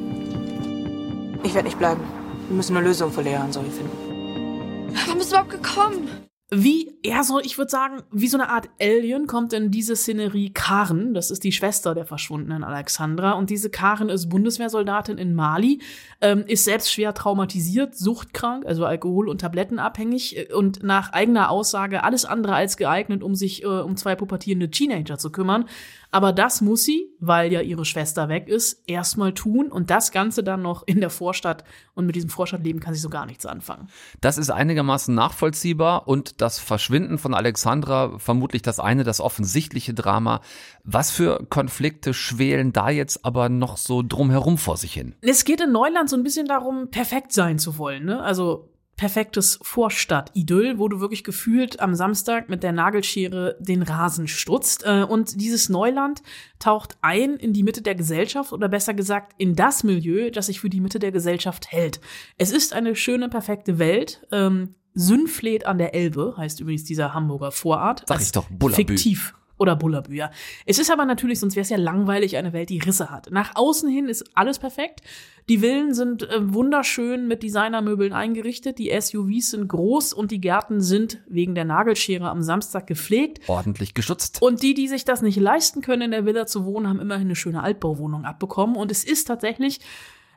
[SPEAKER 10] Ich werde nicht bleiben. Wir müssen eine Lösung für Lea und Zoe finden.
[SPEAKER 7] Warum bist du überhaupt gekommen?
[SPEAKER 3] Wie, ja, so, ich würde sagen, wie so eine Art Alien kommt in diese Szenerie Karen. Das ist die Schwester der verschwundenen Alexandra. Und diese Karen ist Bundeswehrsoldatin in Mali, ähm, ist selbst schwer traumatisiert, suchtkrank, also alkohol- und tablettenabhängig äh, und nach eigener Aussage alles andere als geeignet, um sich äh, um zwei pubertierende Teenager zu kümmern. Aber das muss sie, weil ja ihre Schwester weg ist, erstmal tun und das Ganze dann noch in der Vorstadt. Und mit diesem Vorstadtleben kann sie so gar nichts anfangen.
[SPEAKER 2] Das ist einigermaßen nachvollziehbar und das Verschwinden von Alexandra vermutlich das eine, das offensichtliche Drama. Was für Konflikte schwelen da jetzt aber noch so drumherum vor sich hin?
[SPEAKER 3] Es geht in Neuland so ein bisschen darum, perfekt sein zu wollen, ne? Also perfektes Vorstadt-Idyll, wo du wirklich gefühlt am Samstag mit der Nagelschere den Rasen stutzt. Äh, Und dieses Neuland taucht ein in die Mitte der Gesellschaft oder besser gesagt in das Milieu, das sich für die Mitte der Gesellschaft hält. Es ist eine schöne, perfekte Welt. Ähm, Sünfleet an der Elbe heißt übrigens dieser Hamburger Vorort.
[SPEAKER 2] Sag ich doch, Bullabü.
[SPEAKER 3] Fiktiv. Oder Bullabü, ja. Es ist aber natürlich, sonst wäre es ja langweilig, eine Welt, die Risse hat. Nach außen hin ist alles perfekt. Die Villen sind äh, wunderschön mit Designermöbeln eingerichtet. Die SUVs sind groß und die Gärten sind wegen der Nagelschere am Samstag gepflegt.
[SPEAKER 2] Ordentlich geschützt.
[SPEAKER 3] Und die, die sich das nicht leisten können, in der Villa zu wohnen, haben immerhin eine schöne Altbauwohnung abbekommen. Und es ist tatsächlich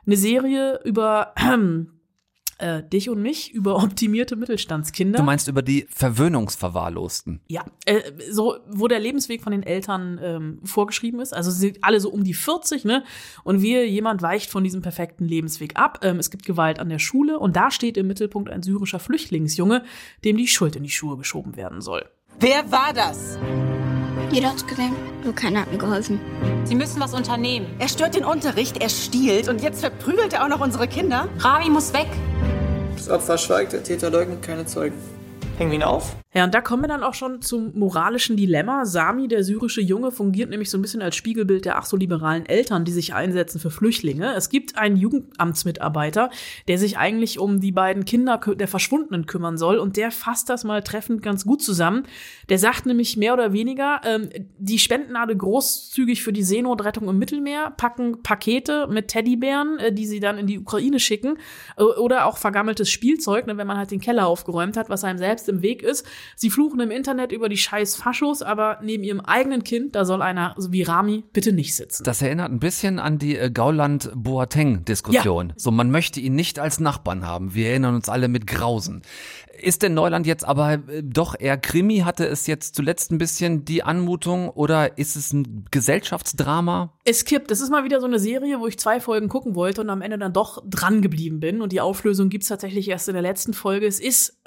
[SPEAKER 3] eine Serie über äh, dich und mich, über optimierte Mittelstandskinder.
[SPEAKER 2] Du meinst über die Verwöhnungsverwahrlosten.
[SPEAKER 3] Ja, äh, so, wo der Lebensweg von den Eltern ähm, vorgeschrieben ist. Also sie sind alle so um die 40, ne? Und wir, jemand weicht von diesem perfekten Lebensweg ab. Ähm, es gibt Gewalt an der Schule und da steht im Mittelpunkt ein syrischer Flüchtlingsjunge, dem die Schuld in die Schuhe geschoben werden soll.
[SPEAKER 10] Wer war das?
[SPEAKER 7] Jeder hat's gesehen. Nur keiner hat mir geholfen.
[SPEAKER 11] Sie müssen was unternehmen.
[SPEAKER 10] Er stört den Unterricht, er stiehlt und jetzt verprügelt er auch noch unsere Kinder.
[SPEAKER 11] Ravi muss weg.
[SPEAKER 12] Das Opfer schweigt, der Täter leugnet keine Zeugen. Hängen wir ihn auf?
[SPEAKER 3] Ja, und da kommen wir dann auch schon zum moralischen Dilemma. Sami, der syrische Junge, fungiert nämlich so ein bisschen als Spiegelbild der ach so liberalen Eltern, die sich einsetzen für Flüchtlinge. Es gibt einen Jugendamtsmitarbeiter, der sich eigentlich um die beiden Kinder der Verschwundenen kümmern soll und der fasst das mal treffend ganz gut zusammen. Der sagt nämlich mehr oder weniger, ähm, die spenden großzügig für die Seenotrettung im Mittelmeer, packen Pakete mit Teddybären, äh, die sie dann in die Ukraine schicken äh, oder auch vergammeltes Spielzeug, ne, wenn man halt den Keller aufgeräumt hat, was einem selbst im Weg ist. Sie fluchen im Internet über die scheiß Faschos, aber neben ihrem eigenen Kind, da soll einer wie Rami bitte nicht sitzen.
[SPEAKER 2] Das erinnert ein bisschen an die äh, Gauland-Boateng-Diskussion.
[SPEAKER 3] Ja.
[SPEAKER 2] So, man möchte ihn nicht als Nachbarn haben. Wir erinnern uns alle mit Grausen. Ist denn Neuland jetzt aber äh, doch eher Krimi? Hatte es jetzt zuletzt ein bisschen die Anmutung oder ist es ein Gesellschaftsdrama?
[SPEAKER 3] Es kippt. Es ist mal wieder so eine Serie, wo ich zwei Folgen gucken wollte und am Ende dann doch dran geblieben bin. Und die Auflösung gibt's tatsächlich erst in der letzten Folge. Es ist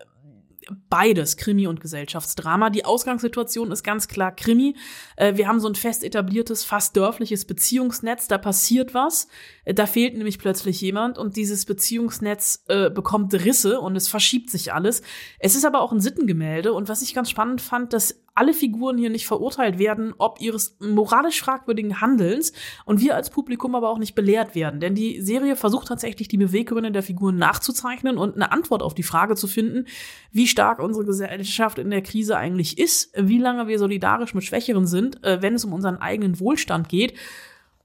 [SPEAKER 3] beides, Krimi und Gesellschaftsdrama. Die Ausgangssituation ist ganz klar Krimi. Äh, wir haben so ein fest etabliertes, fast dörfliches Beziehungsnetz. Da passiert was. Äh, Da fehlt nämlich plötzlich jemand und dieses Beziehungsnetz äh, bekommt Risse und es verschiebt sich alles. Es ist aber auch ein Sittengemälde und was ich ganz spannend fand, dass alle Figuren hier nicht verurteilt werden, ob ihres moralisch fragwürdigen Handelns und wir als Publikum aber auch nicht belehrt werden. Denn die Serie versucht tatsächlich die Beweggründe der Figuren nachzuzeichnen und eine Antwort auf die Frage zu finden, wie stark unsere Gesellschaft in der Krise eigentlich ist, wie lange wir solidarisch mit Schwächeren sind, äh, wenn es um unseren eigenen Wohlstand geht.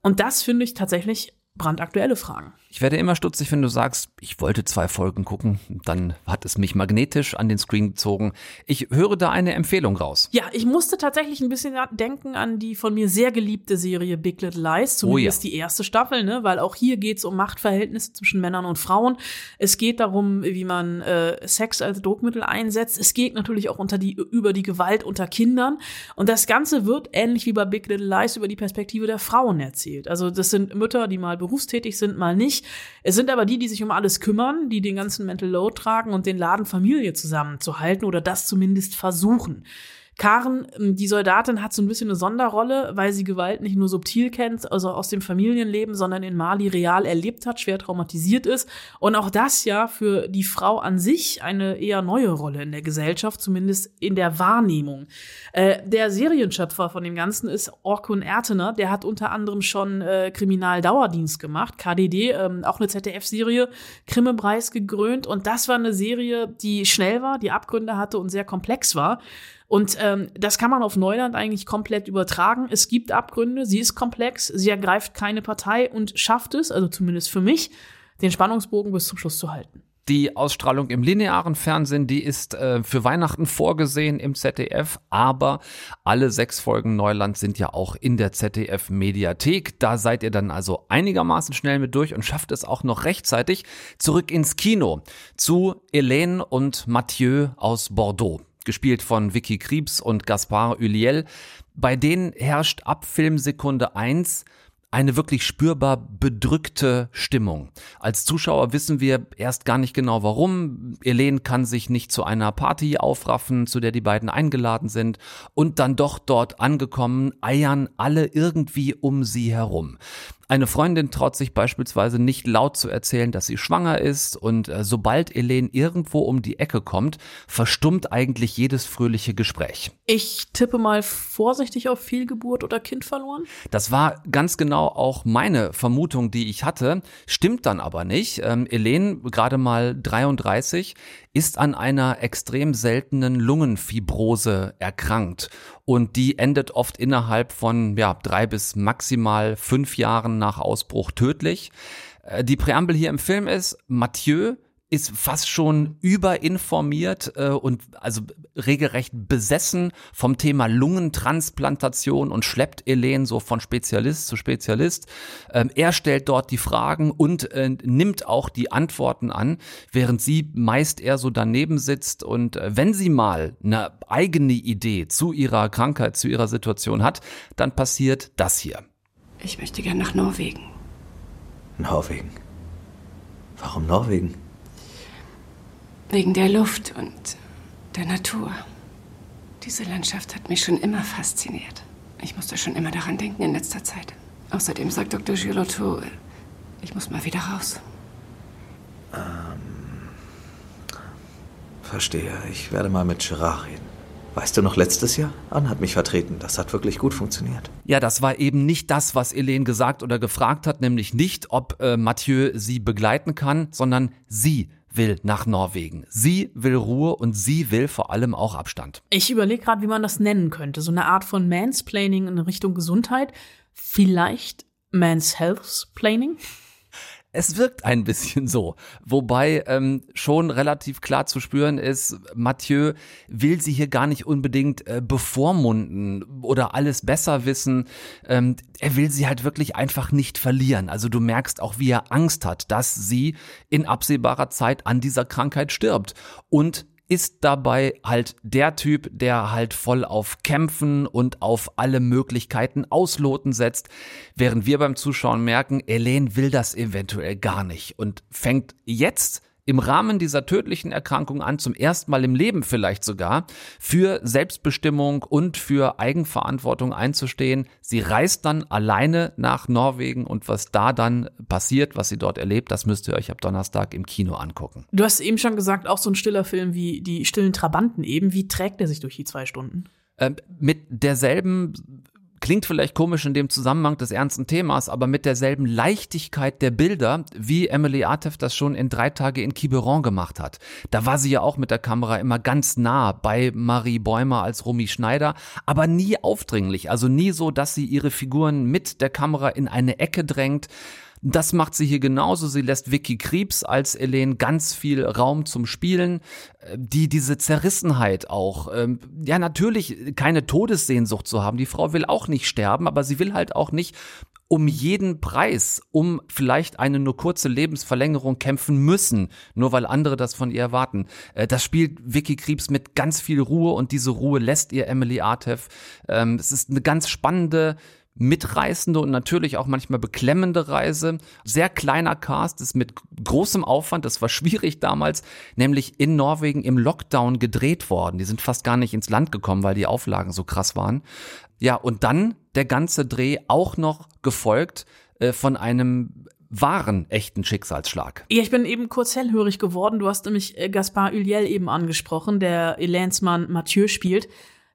[SPEAKER 3] Und das finde ich tatsächlich brandaktuelle Fragen.
[SPEAKER 2] Ich werde immer stutzig, wenn du sagst, ich wollte zwei Folgen gucken, dann hat es mich magnetisch an den Screen gezogen. Ich höre da eine Empfehlung raus.
[SPEAKER 3] Ja, ich musste tatsächlich ein bisschen denken an die von mir sehr geliebte Serie Big Little Lies, zumindest
[SPEAKER 2] Oh ja.
[SPEAKER 3] die erste Staffel, ne? weil auch hier geht es um Machtverhältnisse zwischen Männern und Frauen. Es geht darum, wie man äh, Sex als Druckmittel einsetzt. Es geht natürlich auch unter die, über die Gewalt unter Kindern. Und das Ganze wird ähnlich wie bei Big Little Lies über die Perspektive der Frauen erzählt. Also das sind Mütter, die mal berufstätig sind, mal nicht. Es sind aber die, die sich um alles kümmern, die den ganzen Mental Load tragen und den Laden Familie zusammenzuhalten oder das zumindest versuchen. Karen, ähm, die Soldatin, hat so ein bisschen eine Sonderrolle, weil sie Gewalt nicht nur subtil kennt, also aus dem Familienleben, sondern in Mali real erlebt hat, schwer traumatisiert ist. Und auch das ja für die Frau an sich eine eher neue Rolle in der Gesellschaft, zumindest in der Wahrnehmung. Äh, der Serienschöpfer von dem Ganzen ist Orkun Ertener. Der hat unter anderem schon äh, Kriminaldauerdienst gemacht, KDD, ähm, auch eine ZDF-Serie, Krimmepreis gekrönt. Und das war eine Serie, die schnell war, die Abgründe hatte und sehr komplex war. Und ähm, das kann man auf Neuland eigentlich komplett übertragen. Es gibt Abgründe, sie ist komplex, sie ergreift keine Partei und schafft es, also zumindest für mich, den Spannungsbogen bis zum Schluss zu halten.
[SPEAKER 2] Die Ausstrahlung im linearen Fernsehen, die ist äh, für Weihnachten vorgesehen im ZDF, aber alle sechs Folgen Neuland sind ja auch in der ZDF Mediathek. Da seid ihr dann also einigermaßen schnell mit durch und schafft es auch noch rechtzeitig zurück ins Kino zu Helene und Mathieu aus Bordeaux gespielt von Vicky Kriebs und Gaspard Uliel. Bei denen herrscht ab Filmsekunde eins eine wirklich spürbar bedrückte Stimmung. Als Zuschauer wissen wir erst gar nicht genau warum. Helene kann sich nicht zu einer Party aufraffen, zu der die beiden eingeladen sind. Und dann doch dort angekommen, eiern alle irgendwie um sie herum. Eine Freundin traut sich beispielsweise nicht laut zu erzählen, dass sie schwanger ist und äh, sobald Helene irgendwo um die Ecke kommt, verstummt eigentlich jedes fröhliche Gespräch.
[SPEAKER 3] Ich tippe mal vorsichtig auf Fehlgeburt oder Kind verloren.
[SPEAKER 2] Das war ganz genau auch meine Vermutung, die ich hatte, stimmt dann aber nicht. Ähm, Helene, gerade mal 33, ist an einer extrem seltenen Lungenfibrose erkrankt und die endet oft innerhalb von ja, drei bis maximal fünf Jahren nach Ausbruch tödlich. Äh, Die Präambel hier im Film ist, Mathieu ist fast schon überinformiert äh, und also regelrecht besessen vom Thema Lungentransplantation und schleppt Elen so von Spezialist zu Spezialist. Ähm, er stellt dort die Fragen und äh, nimmt auch die Antworten an, während sie meist eher so daneben sitzt und äh, wenn sie mal eine eigene Idee zu ihrer Krankheit, zu ihrer Situation hat, dann passiert das hier.
[SPEAKER 13] Ich möchte gern nach Norwegen.
[SPEAKER 4] Norwegen. Warum Norwegen?
[SPEAKER 13] Wegen der Luft und der Natur. Diese Landschaft hat mich schon immer fasziniert. Ich musste schon immer daran denken in letzter Zeit. Außerdem sagt Dr. Girotto, ich muss mal wieder raus.
[SPEAKER 4] Ähm, verstehe. Ich werde mal mit Gerard reden. Weißt du noch, letztes Jahr? Anne hat mich vertreten. Das hat wirklich gut funktioniert.
[SPEAKER 2] Ja, das war eben nicht das, was Elen gesagt oder gefragt hat, nämlich nicht, ob äh, Mathieu sie begleiten kann, sondern sie will nach Norwegen. Sie will Ruhe und sie will vor allem auch Abstand.
[SPEAKER 3] Ich überlege gerade, wie man das nennen könnte. So eine Art von Mansplaining in Richtung Gesundheit. Vielleicht Mans Health Planning?
[SPEAKER 2] Es wirkt ein bisschen so. Wobei ähm, schon relativ klar zu spüren ist, Mathieu will sie hier gar nicht unbedingt äh, bevormunden oder alles besser wissen. Ähm, er will sie halt wirklich einfach nicht verlieren. Also du merkst auch, wie er Angst hat, dass sie in absehbarer Zeit an dieser Krankheit stirbt. Und ist dabei halt der Typ, der halt voll auf Kämpfen und auf alle Möglichkeiten ausloten setzt, während wir beim Zuschauen merken, Elaine will das eventuell gar nicht und fängt jetzt im Rahmen dieser tödlichen Erkrankung an, zum ersten Mal im Leben vielleicht sogar, für Selbstbestimmung und für Eigenverantwortung einzustehen. Sie reist dann alleine nach Norwegen und was da dann passiert, was sie dort erlebt, das müsst ihr euch ab Donnerstag im Kino angucken.
[SPEAKER 3] Du hast eben schon gesagt, auch so ein stiller Film wie die stillen Trabanten eben. Wie trägt er sich durch die zwei Stunden?
[SPEAKER 2] Ähm, mit derselben Klingt vielleicht komisch in dem Zusammenhang des ernsten Themas, aber mit derselben Leichtigkeit der Bilder, wie Emily Artef das schon in drei Tage in Quiberon gemacht hat. Da war sie ja auch mit der Kamera immer ganz nah bei Marie Bäumer als Romy Schneider, aber nie aufdringlich, also nie so, dass sie ihre Figuren mit der Kamera in eine Ecke drängt. Das macht sie hier genauso. Sie lässt Vicky Kriebs als Elaine ganz viel Raum zum Spielen, äh, die diese Zerrissenheit auch, ähm, ja natürlich keine Todessehnsucht zu haben. Die Frau will auch nicht sterben, aber sie will halt auch nicht um jeden Preis, um vielleicht eine nur kurze Lebensverlängerung kämpfen müssen, nur weil andere das von ihr erwarten. Äh, das spielt Vicky Kriebs mit ganz viel Ruhe und diese Ruhe lässt ihr Emily Artef. Ähm, es ist eine ganz spannende, mitreißende und natürlich auch manchmal beklemmende Reise. Sehr kleiner Cast, ist mit großem Aufwand, das war schwierig damals, nämlich in Norwegen im Lockdown gedreht worden. Die sind fast gar nicht ins Land gekommen, weil die Auflagen so krass waren. Ja, und dann der ganze Dreh auch noch gefolgt äh, von einem wahren, echten Schicksalsschlag.
[SPEAKER 3] Ja, ich bin eben kurz hellhörig geworden. Du hast nämlich äh, Gaspar Uliel eben angesprochen, der Elansmann Mathieu spielt.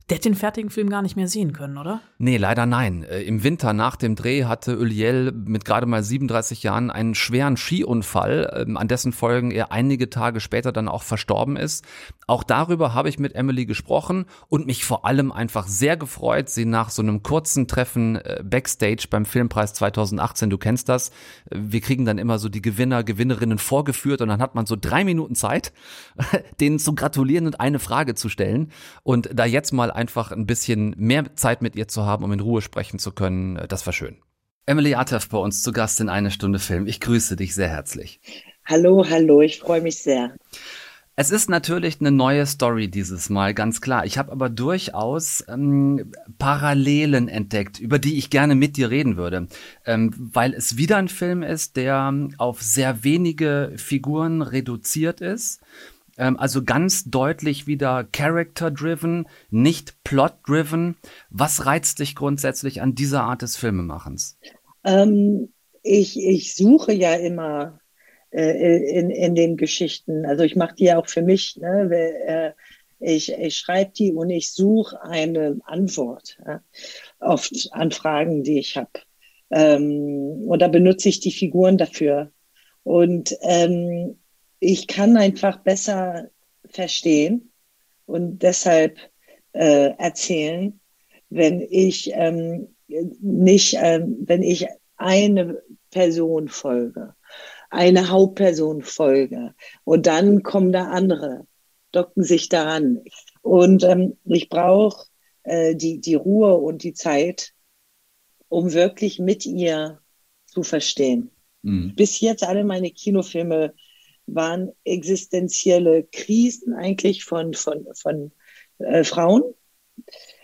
[SPEAKER 3] Der hat den fertigen Film gar nicht mehr sehen können, oder?
[SPEAKER 2] Nee, leider nein. Äh, Im Winter nach dem Dreh hatte Uliel mit gerade mal 37 Jahren einen schweren Skiunfall, ähm, an dessen Folgen er einige Tage später dann auch verstorben ist. Auch darüber habe ich mit Emily gesprochen und mich vor allem einfach sehr gefreut, sie nach so einem kurzen Treffen äh, backstage beim Filmpreis 2018, du kennst das, äh, wir kriegen dann immer so die Gewinner, Gewinnerinnen vorgeführt und dann hat man so drei Minuten Zeit, denen zu gratulieren und eine Frage zu stellen. Und da jetzt mal einfach ein bisschen mehr Zeit mit ihr zu haben, um in Ruhe sprechen zu können, äh, das war schön. Emily Atef bei uns zu Gast in eine Stunde Film. Ich grüße dich sehr herzlich.
[SPEAKER 14] Hallo, hallo, ich freue mich sehr.
[SPEAKER 2] Es ist natürlich eine neue Story dieses Mal, ganz klar. Ich habe aber durchaus ähm, Parallelen entdeckt, über die ich gerne mit dir reden würde, ähm, weil es wieder ein Film ist, der auf sehr wenige Figuren reduziert ist ähm, also ganz deutlich wieder character-driven, nicht plot-driven. Was reizt dich grundsätzlich an dieser Art des Filmemachens?
[SPEAKER 14] Ähm, ich, ich suche ja immer äh, in, in den Geschichten. Also ich mache die ja auch für mich. Ne? Äh, ich, ich schreibe die und ich suche eine Antwort ja? oft an Fragen, die ich habe. Ähm, und da benutze ich die Figuren dafür. Und ähm, ich kann einfach besser verstehen und deshalb äh, erzählen, wenn ich ähm, nicht, ähm, wenn ich eine Person folge, eine Hauptperson folge und dann kommen da andere, docken sich daran und ähm, ich brauche äh, die die Ruhe und die Zeit, um wirklich mit ihr zu verstehen. Mhm. Bis jetzt alle meine Kinofilme waren existenzielle Krisen eigentlich von, von, von äh, Frauen,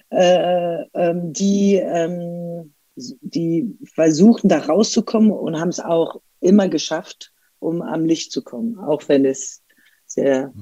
[SPEAKER 14] äh, ähm, die, ähm, die versuchen, da rauszukommen und haben es auch immer geschafft, um am Licht zu kommen, auch wenn es sehr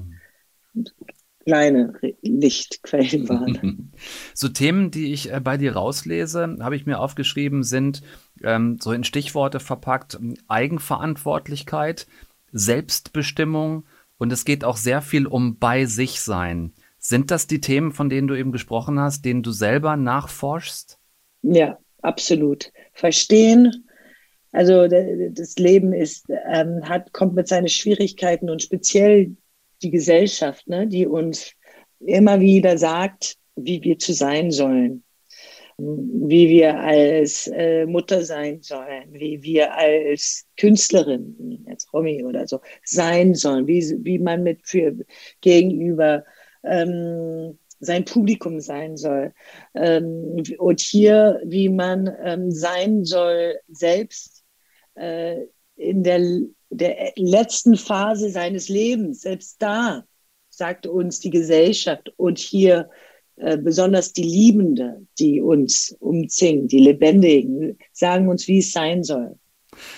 [SPEAKER 14] kleine Lichtquellen waren.
[SPEAKER 2] So Themen, die ich äh, bei dir rauslese, habe ich mir aufgeschrieben, sind ähm, so in Stichworte verpackt Eigenverantwortlichkeit, Selbstbestimmung und es geht auch sehr viel um bei sich sein. Sind das die Themen, von denen du eben gesprochen hast, denen du selber nachforschst?
[SPEAKER 14] Ja, absolut. Verstehen. Also das Leben ist, ähm, hat, kommt mit seinen Schwierigkeiten und speziell die Gesellschaft, ne, die uns immer wieder sagt, wie wir zu sein sollen. Wie wir als äh, Mutter sein sollen, wie wir als Künstlerin, als Romy oder so, sein sollen, wie, wie man mit für gegenüber ähm, sein Publikum sein soll. Ähm, und hier, wie man ähm, sein soll, selbst äh, in der, der letzten Phase seines Lebens, selbst da, sagt uns die Gesellschaft und hier äh, besonders die Liebende, die uns umzingen, die Lebendigen, sagen uns, wie es sein soll.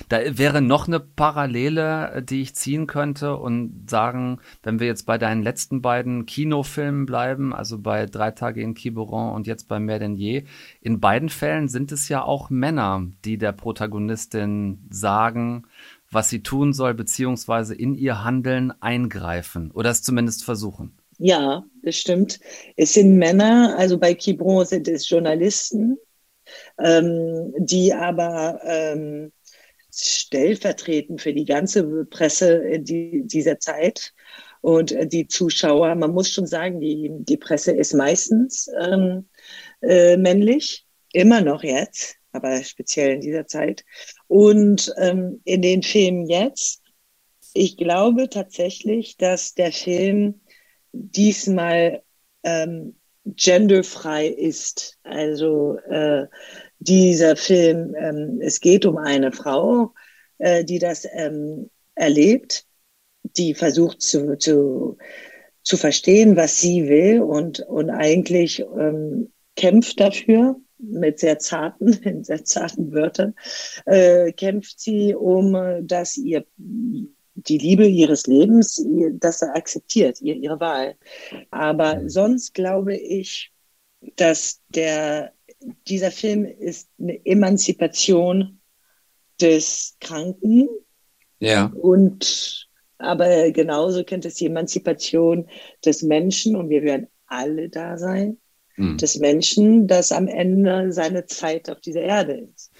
[SPEAKER 2] Da wäre noch eine Parallele, die ich ziehen könnte und sagen, wenn wir jetzt bei deinen letzten beiden Kinofilmen bleiben, also bei Drei Tage in Quiberon und jetzt bei Mehr denn je, in beiden Fällen sind es ja auch Männer, die der Protagonistin sagen, was sie tun soll, beziehungsweise in ihr Handeln eingreifen oder es zumindest versuchen.
[SPEAKER 14] Ja, das stimmt. Es sind Männer, also bei Quiberon sind es Journalisten, ähm, die aber ähm, stellvertretend für die ganze Presse die, dieser Zeit und die Zuschauer, man muss schon sagen, die, die Presse ist meistens ähm, äh, männlich, immer noch jetzt, aber speziell in dieser Zeit. Und ähm, in den Filmen jetzt, ich glaube tatsächlich, dass der Film diesmal ähm, genderfrei ist. Also äh, dieser Film, ähm, es geht um eine Frau, äh, die das ähm, erlebt, die versucht zu, zu, zu verstehen, was sie will und, und eigentlich ähm, kämpft dafür mit sehr zarten, in sehr zarten Wörtern, äh, kämpft sie um, dass ihr die Liebe ihres Lebens, dass er akzeptiert, ihr, ihre Wahl. Aber mhm. sonst glaube ich, dass der, dieser Film ist eine Emanzipation des Kranken.
[SPEAKER 2] Ja.
[SPEAKER 14] Und aber genauso könnte es die Emanzipation des Menschen und wir werden alle da sein hm. des Menschen, das am Ende seine Zeit auf dieser Erde ist.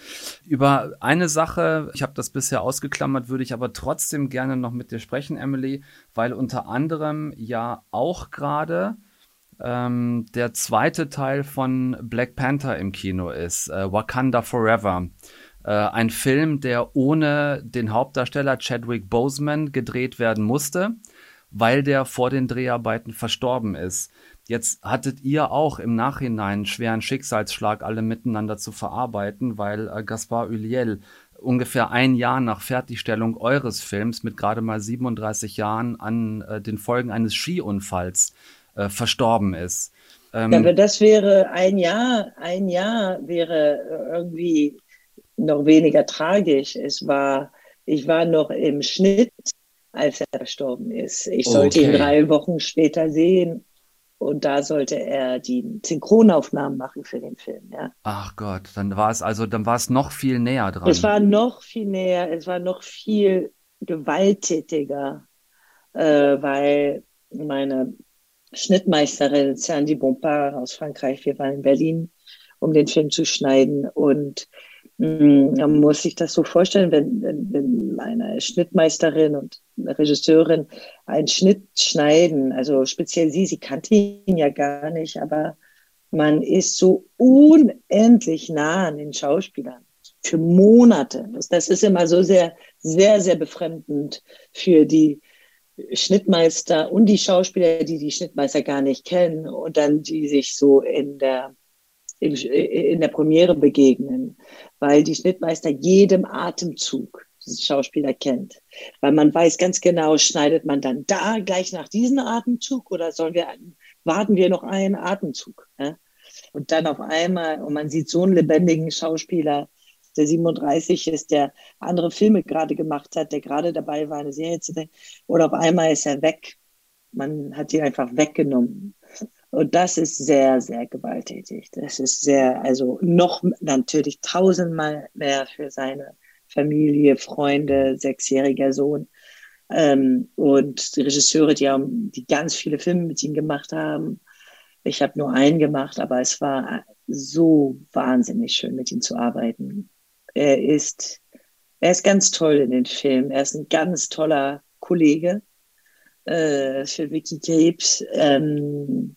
[SPEAKER 2] Über eine Sache, ich habe das bisher ausgeklammert, würde ich aber trotzdem gerne noch mit dir sprechen, Emily, weil unter anderem ja auch gerade ähm, der zweite Teil von Black Panther im Kino ist, äh, Wakanda Forever. Äh, ein Film, der ohne den Hauptdarsteller Chadwick Boseman gedreht werden musste, weil der vor den Dreharbeiten verstorben ist. Jetzt hattet ihr auch im Nachhinein einen schweren Schicksalsschlag alle miteinander zu verarbeiten, weil äh, Gaspar Ulliel ungefähr ein Jahr nach Fertigstellung eures Films mit gerade mal 37 Jahren an äh, den Folgen eines Skiunfalls äh, verstorben ist.
[SPEAKER 14] Ähm, aber das wäre ein Jahr, ein Jahr wäre irgendwie noch weniger tragisch. Es war, ich war noch im Schnitt, als er verstorben ist. Ich sollte okay. ihn drei Wochen später sehen und da sollte er die Synchronaufnahmen machen für den Film, ja.
[SPEAKER 2] Ach Gott, dann war es also, dann war es noch viel näher dran.
[SPEAKER 14] Es war noch viel näher, es war noch viel gewalttätiger, äh, weil meine Schnittmeisterin Sandy Bompard aus Frankreich, wir waren in Berlin, um den Film zu schneiden und man muss sich das so vorstellen, wenn, wenn, wenn meine Schnittmeisterin und Regisseurin einen Schnitt schneiden, also speziell sie, sie kannte ihn ja gar nicht, aber man ist so unendlich nah an den Schauspielern für Monate. Das, das ist immer so sehr, sehr, sehr befremdend für die Schnittmeister und die Schauspieler, die die Schnittmeister gar nicht kennen und dann die sich so in der in der Premiere begegnen, weil die Schnittmeister jedem Atemzug diesen Schauspieler kennt. Weil man weiß ganz genau, schneidet man dann da gleich nach diesem Atemzug oder sollen wir, warten wir noch einen Atemzug? Ne? Und dann auf einmal, und man sieht so einen lebendigen Schauspieler, der 37 ist, der andere Filme gerade gemacht hat, der gerade dabei war, eine Serie zu sehen, oder auf einmal ist er weg. Man hat ihn einfach weggenommen. Und das ist sehr, sehr gewalttätig. Das ist sehr, also noch natürlich tausendmal mehr für seine Familie, Freunde, sechsjähriger Sohn. Ähm, und die Regisseure, die haben, die ganz viele Filme mit ihm gemacht haben. Ich habe nur einen gemacht, aber es war so wahnsinnig schön, mit ihm zu arbeiten. Er ist, er ist ganz toll in den Filmen. Er ist ein ganz toller Kollege äh, für Vicky Krebs. Ähm,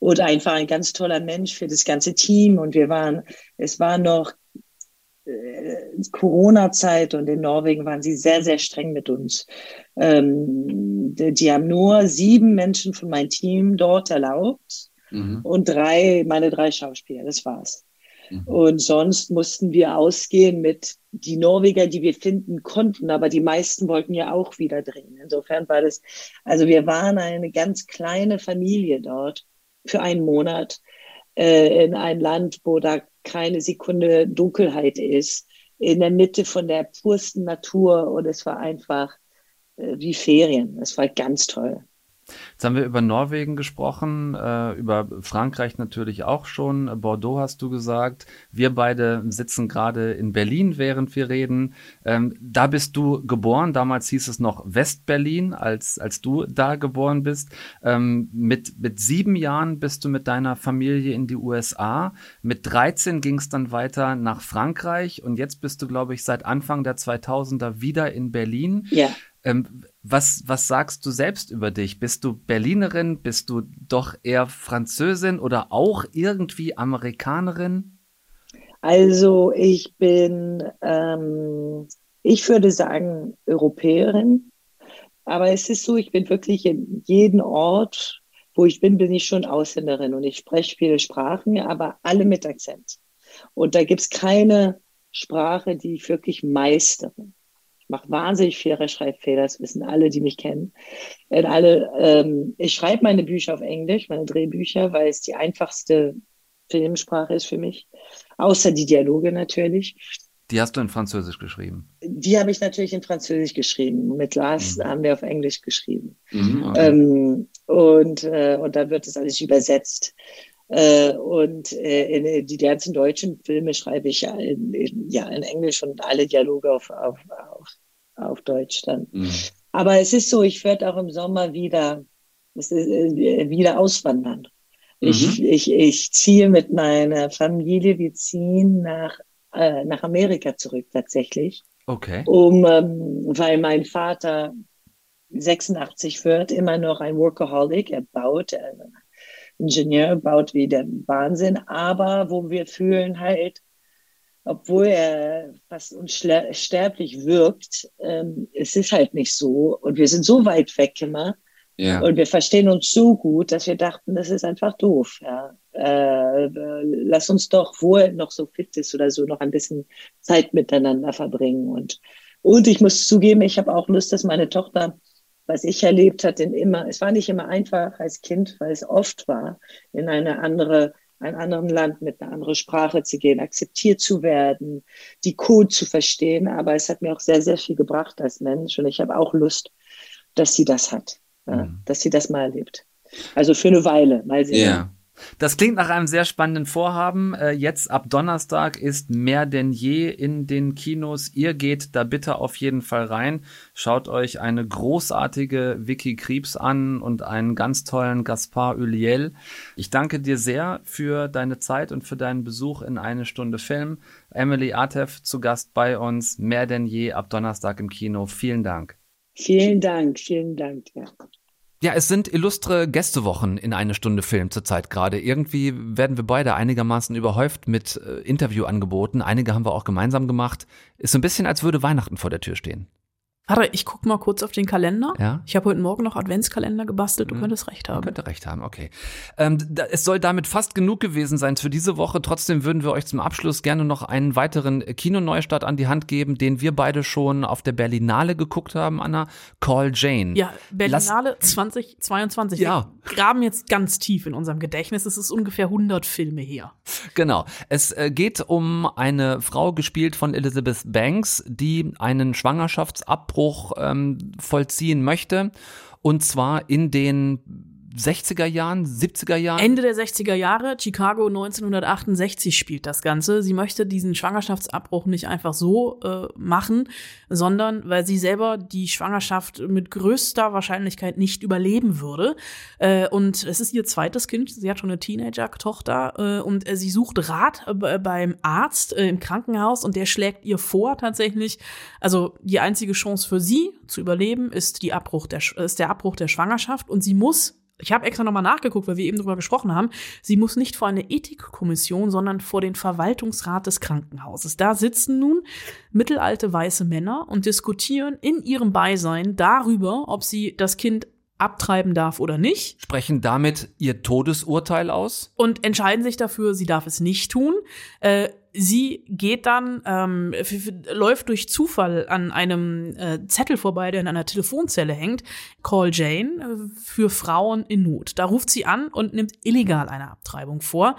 [SPEAKER 14] und einfach ein ganz toller Mensch für das ganze Team. Und wir waren, es war noch äh, Corona-Zeit und in Norwegen waren sie sehr, sehr streng mit uns. Ähm, die, die, haben nur sieben Menschen von meinem Team dort erlaubt mhm. und drei, meine drei Schauspieler, das war's. Mhm. Und sonst mussten wir ausgehen mit die Norweger, die wir finden konnten, aber die meisten wollten ja auch wieder drehen. Insofern war das, also wir waren eine ganz kleine Familie dort für einen Monat äh, in ein Land, wo da keine Sekunde Dunkelheit ist, in der Mitte von der pursten Natur und es war einfach äh, wie Ferien. Es war ganz toll.
[SPEAKER 2] Jetzt haben wir über Norwegen gesprochen, äh, über Frankreich natürlich auch schon. Bordeaux hast du gesagt. Wir beide sitzen gerade in Berlin, während wir reden. Ähm, da bist du geboren. Damals hieß es noch Westberlin, als, als du da geboren bist. Ähm, mit, mit sieben Jahren bist du mit deiner Familie in die USA. Mit 13 ging es dann weiter nach Frankreich und jetzt bist du, glaube ich, seit Anfang der 2000er wieder in Berlin.
[SPEAKER 14] Ja.
[SPEAKER 2] Ähm, was, was sagst du selbst über dich? Bist du Berlinerin? Bist du doch eher Französin oder auch irgendwie Amerikanerin?
[SPEAKER 14] Also ich bin, ähm, ich würde sagen, Europäerin. Aber es ist so, ich bin wirklich in jedem Ort, wo ich bin, bin ich schon Ausländerin und ich spreche viele Sprachen, aber alle mit Akzent. Und da gibt es keine Sprache, die ich wirklich meistere mache wahnsinnig viele Rechtschreibfehler, das wissen alle, die mich kennen. Und alle, ähm, ich schreibe meine Bücher auf Englisch, meine Drehbücher, weil es die einfachste Filmsprache ist für mich. Außer die Dialoge natürlich.
[SPEAKER 2] Die hast du in Französisch geschrieben?
[SPEAKER 14] Die habe ich natürlich in Französisch geschrieben. Mit Lars mhm. haben wir auf Englisch geschrieben.
[SPEAKER 2] Mhm, okay. ähm,
[SPEAKER 14] und, äh, und dann wird es alles übersetzt. Äh, und äh, in, die ganzen deutschen Filme schreibe ich ja in, in, ja in Englisch und alle Dialoge auf, auf, auf, auf Deutsch dann. Mhm. Aber es ist so, ich werde auch im Sommer wieder, ist, äh, wieder auswandern. Mhm. Ich, ich, ich ziehe mit meiner Familie, wir ziehen nach, äh, nach Amerika zurück tatsächlich.
[SPEAKER 2] Okay.
[SPEAKER 14] Um, ähm, weil mein Vater 86 wird, immer noch ein Workaholic. Er baut, er Ingenieur baut wie der Wahnsinn, aber wo wir fühlen halt, obwohl er fast unsterblich wirkt, ähm, es ist halt nicht so und wir sind so weit weg immer ja. und wir verstehen uns so gut, dass wir dachten, das ist einfach doof. Ja. Äh, lass uns doch, wo er noch so fit ist oder so, noch ein bisschen Zeit miteinander verbringen und und ich muss zugeben, ich habe auch Lust, dass meine Tochter was ich erlebt hatte, immer, es war nicht immer einfach als Kind, weil es oft war, in eine andere, ein anderen Land mit einer anderen Sprache zu gehen, akzeptiert zu werden, die Code zu verstehen. Aber es hat mir auch sehr, sehr viel gebracht als Mensch. Und ich habe auch Lust, dass sie das hat, mhm. dass sie das mal erlebt. Also für eine Weile, mal sehen.
[SPEAKER 2] Ja. Das klingt nach einem sehr spannenden Vorhaben. Äh, jetzt ab Donnerstag ist mehr denn je in den Kinos. Ihr geht da bitte auf jeden Fall rein. Schaut euch eine großartige Vicky Kriebs an und einen ganz tollen Gaspar Uliel. Ich danke dir sehr für deine Zeit und für deinen Besuch in eine Stunde Film. Emily Artef zu Gast bei uns. Mehr denn je ab Donnerstag im Kino. Vielen Dank.
[SPEAKER 14] Vielen Dank, vielen Dank. Ja.
[SPEAKER 2] Ja, es sind illustre Gästewochen in eine Stunde Film zurzeit gerade. Irgendwie werden wir beide einigermaßen überhäuft mit äh, Interviewangeboten. Einige haben wir auch gemeinsam gemacht. Ist so ein bisschen, als würde Weihnachten vor der Tür stehen.
[SPEAKER 3] Warte, ich guck mal kurz auf den Kalender.
[SPEAKER 2] Ja?
[SPEAKER 3] Ich habe heute Morgen noch Adventskalender gebastelt. Du mhm. könntest recht haben.
[SPEAKER 2] Könnte recht haben, okay. Ähm, da, es soll damit fast genug gewesen sein für diese Woche. Trotzdem würden wir euch zum Abschluss gerne noch einen weiteren Kinoneustart an die Hand geben, den wir beide schon auf der Berlinale geguckt haben, Anna. Call Jane.
[SPEAKER 3] Ja, Berlinale Lass 2022.
[SPEAKER 2] Ja.
[SPEAKER 3] Wir graben jetzt ganz tief in unserem Gedächtnis. Es ist ungefähr 100 Filme her.
[SPEAKER 2] Genau. Es äh, geht um eine Frau, gespielt von Elizabeth Banks, die einen Schwangerschaftsabbruch Abbruch ähm, vollziehen möchte. Und zwar in den 60er Jahren, 70er Jahren?
[SPEAKER 3] Ende der 60er Jahre, Chicago 1968 spielt das Ganze. Sie möchte diesen Schwangerschaftsabbruch nicht einfach so äh, machen, sondern weil sie selber die Schwangerschaft mit größter Wahrscheinlichkeit nicht überleben würde. Äh, und es ist ihr zweites Kind, sie hat schon eine Teenager-Tochter äh, und äh, sie sucht Rat äh, beim Arzt äh, im Krankenhaus und der schlägt ihr vor tatsächlich, also die einzige Chance für sie zu überleben ist, die Abbruch der, ist der Abbruch der Schwangerschaft und sie muss Ich habe extra nochmal nachgeguckt, weil wir eben drüber gesprochen haben. Sie muss nicht vor eine Ethikkommission, sondern vor den Verwaltungsrat des Krankenhauses. Da sitzen nun mittelalte weiße Männer und diskutieren in ihrem Beisein darüber, ob sie das Kind abtreiben darf oder nicht.
[SPEAKER 2] Sprechen damit ihr Todesurteil aus?
[SPEAKER 3] Und entscheiden sich dafür, sie darf es nicht tun. Äh, sie geht dann, ähm, läuft durch Zufall an einem äh, Zettel vorbei, der in einer Telefonzelle hängt. Call Jane äh, für Frauen in Not. Da ruft sie an und nimmt illegal eine Abtreibung vor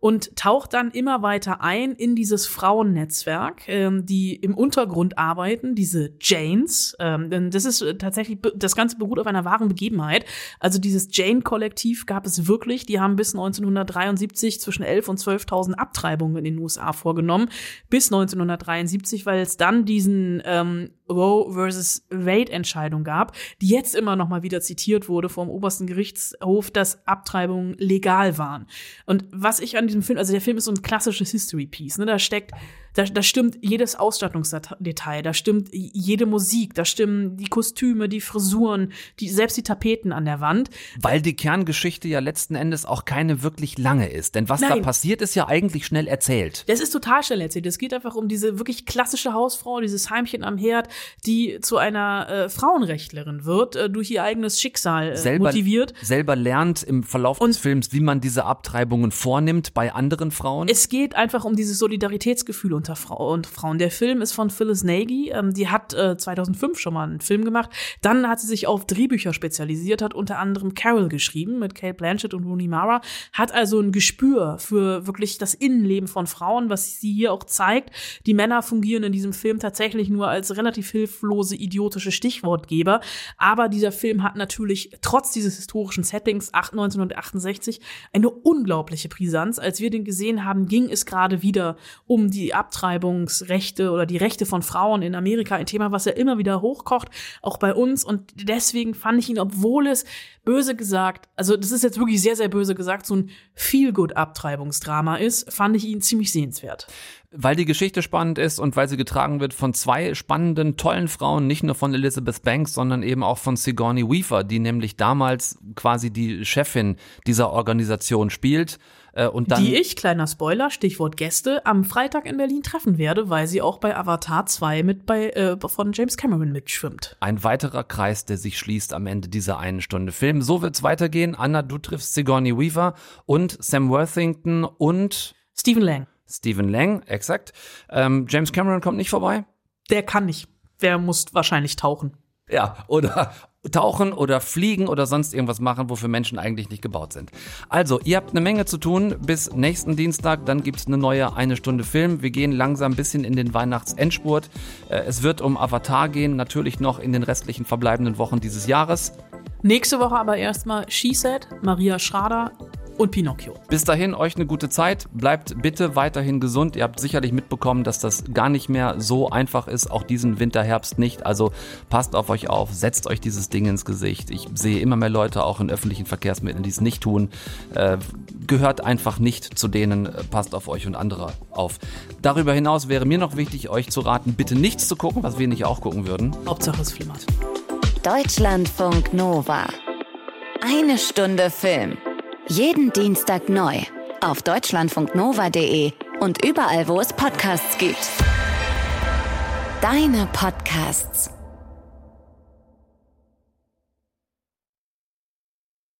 [SPEAKER 3] und taucht dann immer weiter ein in dieses Frauennetzwerk, ähm, die im Untergrund arbeiten, diese Janes. Ähm, das ist tatsächlich, das Ganze beruht auf einer wahren Begebenheit. Also dieses Jane-Kollektiv gab es wirklich. Die haben bis 1973 zwischen 11 und 12.000 Abtreibungen in den USA vorgenommen. Bis 1973, weil es dann diesen ähm, Roe versus Wade Entscheidung gab, die jetzt immer noch mal wieder zitiert wurde vom obersten Gerichtshof, dass Abtreibungen legal waren. Und was ich an diesem Film, also der Film ist so ein klassisches History Piece, ne, da steckt da, da stimmt jedes Ausstattungsdetail, da stimmt jede Musik, da stimmen die Kostüme, die Frisuren, die, selbst die Tapeten an der Wand.
[SPEAKER 2] Weil die Kerngeschichte ja letzten Endes auch keine wirklich lange ist. Denn was
[SPEAKER 3] Nein.
[SPEAKER 2] da passiert, ist ja eigentlich schnell erzählt.
[SPEAKER 3] Das ist total schnell erzählt. Es geht einfach um diese wirklich klassische Hausfrau, dieses Heimchen am Herd, die zu einer äh, Frauenrechtlerin wird, äh, durch ihr eigenes Schicksal äh,
[SPEAKER 2] selber,
[SPEAKER 3] motiviert.
[SPEAKER 2] Selber lernt im Verlauf des Films, wie man diese Abtreibungen vornimmt bei anderen Frauen.
[SPEAKER 3] Es geht einfach um dieses Solidaritätsgefühl unter Frau und Frauen. Der Film ist von Phyllis Nagy. Ähm, die hat äh, 2005 schon mal einen Film gemacht. Dann hat sie sich auf Drehbücher spezialisiert, hat unter anderem Carol geschrieben mit Kate Blanchett und Rooney Mara. Hat also ein Gespür für wirklich das Innenleben von Frauen, was sie hier auch zeigt. Die Männer fungieren in diesem Film tatsächlich nur als relativ hilflose, idiotische Stichwortgeber. Aber dieser Film hat natürlich trotz dieses historischen Settings 1968 eine unglaubliche Brisanz. Als wir den gesehen haben, ging es gerade wieder um die Abtreibungsrechte oder die Rechte von Frauen in Amerika, ein Thema, was ja immer wieder hochkocht, auch bei uns. Und deswegen fand ich ihn, obwohl es böse gesagt, also das ist jetzt wirklich sehr, sehr böse gesagt, so ein Feel-Good-Abtreibungsdrama ist, fand ich ihn ziemlich sehenswert.
[SPEAKER 2] Weil die Geschichte spannend ist und weil sie getragen wird von zwei spannenden, tollen Frauen, nicht nur von Elizabeth Banks, sondern eben auch von Sigourney Weaver, die nämlich damals quasi die Chefin dieser Organisation spielt. Äh, und dann
[SPEAKER 3] die ich, kleiner Spoiler, Stichwort Gäste, am Freitag in Berlin treffen werde, weil sie auch bei Avatar 2 mit bei äh, von James Cameron mitschwimmt.
[SPEAKER 2] Ein weiterer Kreis, der sich schließt am Ende dieser einen Stunde Film. So wird's weitergehen. Anna, du triffst Sigourney Weaver und Sam Worthington und
[SPEAKER 3] Stephen Lang.
[SPEAKER 2] Stephen Lang, exakt. Ähm, James Cameron kommt nicht vorbei?
[SPEAKER 3] Der kann nicht. Der muss wahrscheinlich tauchen.
[SPEAKER 2] Ja, oder tauchen oder fliegen oder sonst irgendwas machen, wofür Menschen eigentlich nicht gebaut sind. Also, ihr habt eine Menge zu tun bis nächsten Dienstag, dann gibt's eine neue eine Stunde Film. Wir gehen langsam ein bisschen in den Weihnachtsendspurt. Äh, es wird um Avatar gehen, natürlich noch in den restlichen verbleibenden Wochen dieses Jahres.
[SPEAKER 3] Nächste Woche aber erstmal She Said, Maria Schrader und Pinocchio.
[SPEAKER 2] Bis dahin euch eine gute Zeit. Bleibt bitte weiterhin gesund. Ihr habt sicherlich mitbekommen, dass das gar nicht mehr so einfach ist, auch diesen Winter, Herbst nicht. Also passt auf euch auf, setzt euch dieses Ding ins Gesicht. Ich sehe immer mehr Leute auch in öffentlichen Verkehrsmitteln, die es nicht tun. Äh, gehört einfach nicht zu denen. Passt auf euch und andere auf. Darüber hinaus wäre mir noch wichtig, euch zu raten, bitte nichts zu gucken, was wir nicht auch gucken würden.
[SPEAKER 3] Hauptsache es flimmert.
[SPEAKER 1] Deutschlandfunk Nova. Eine Stunde Film. Jeden Dienstag neu. Auf deutschlandfunknova.de und überall, wo es Podcasts gibt. Deine Podcasts.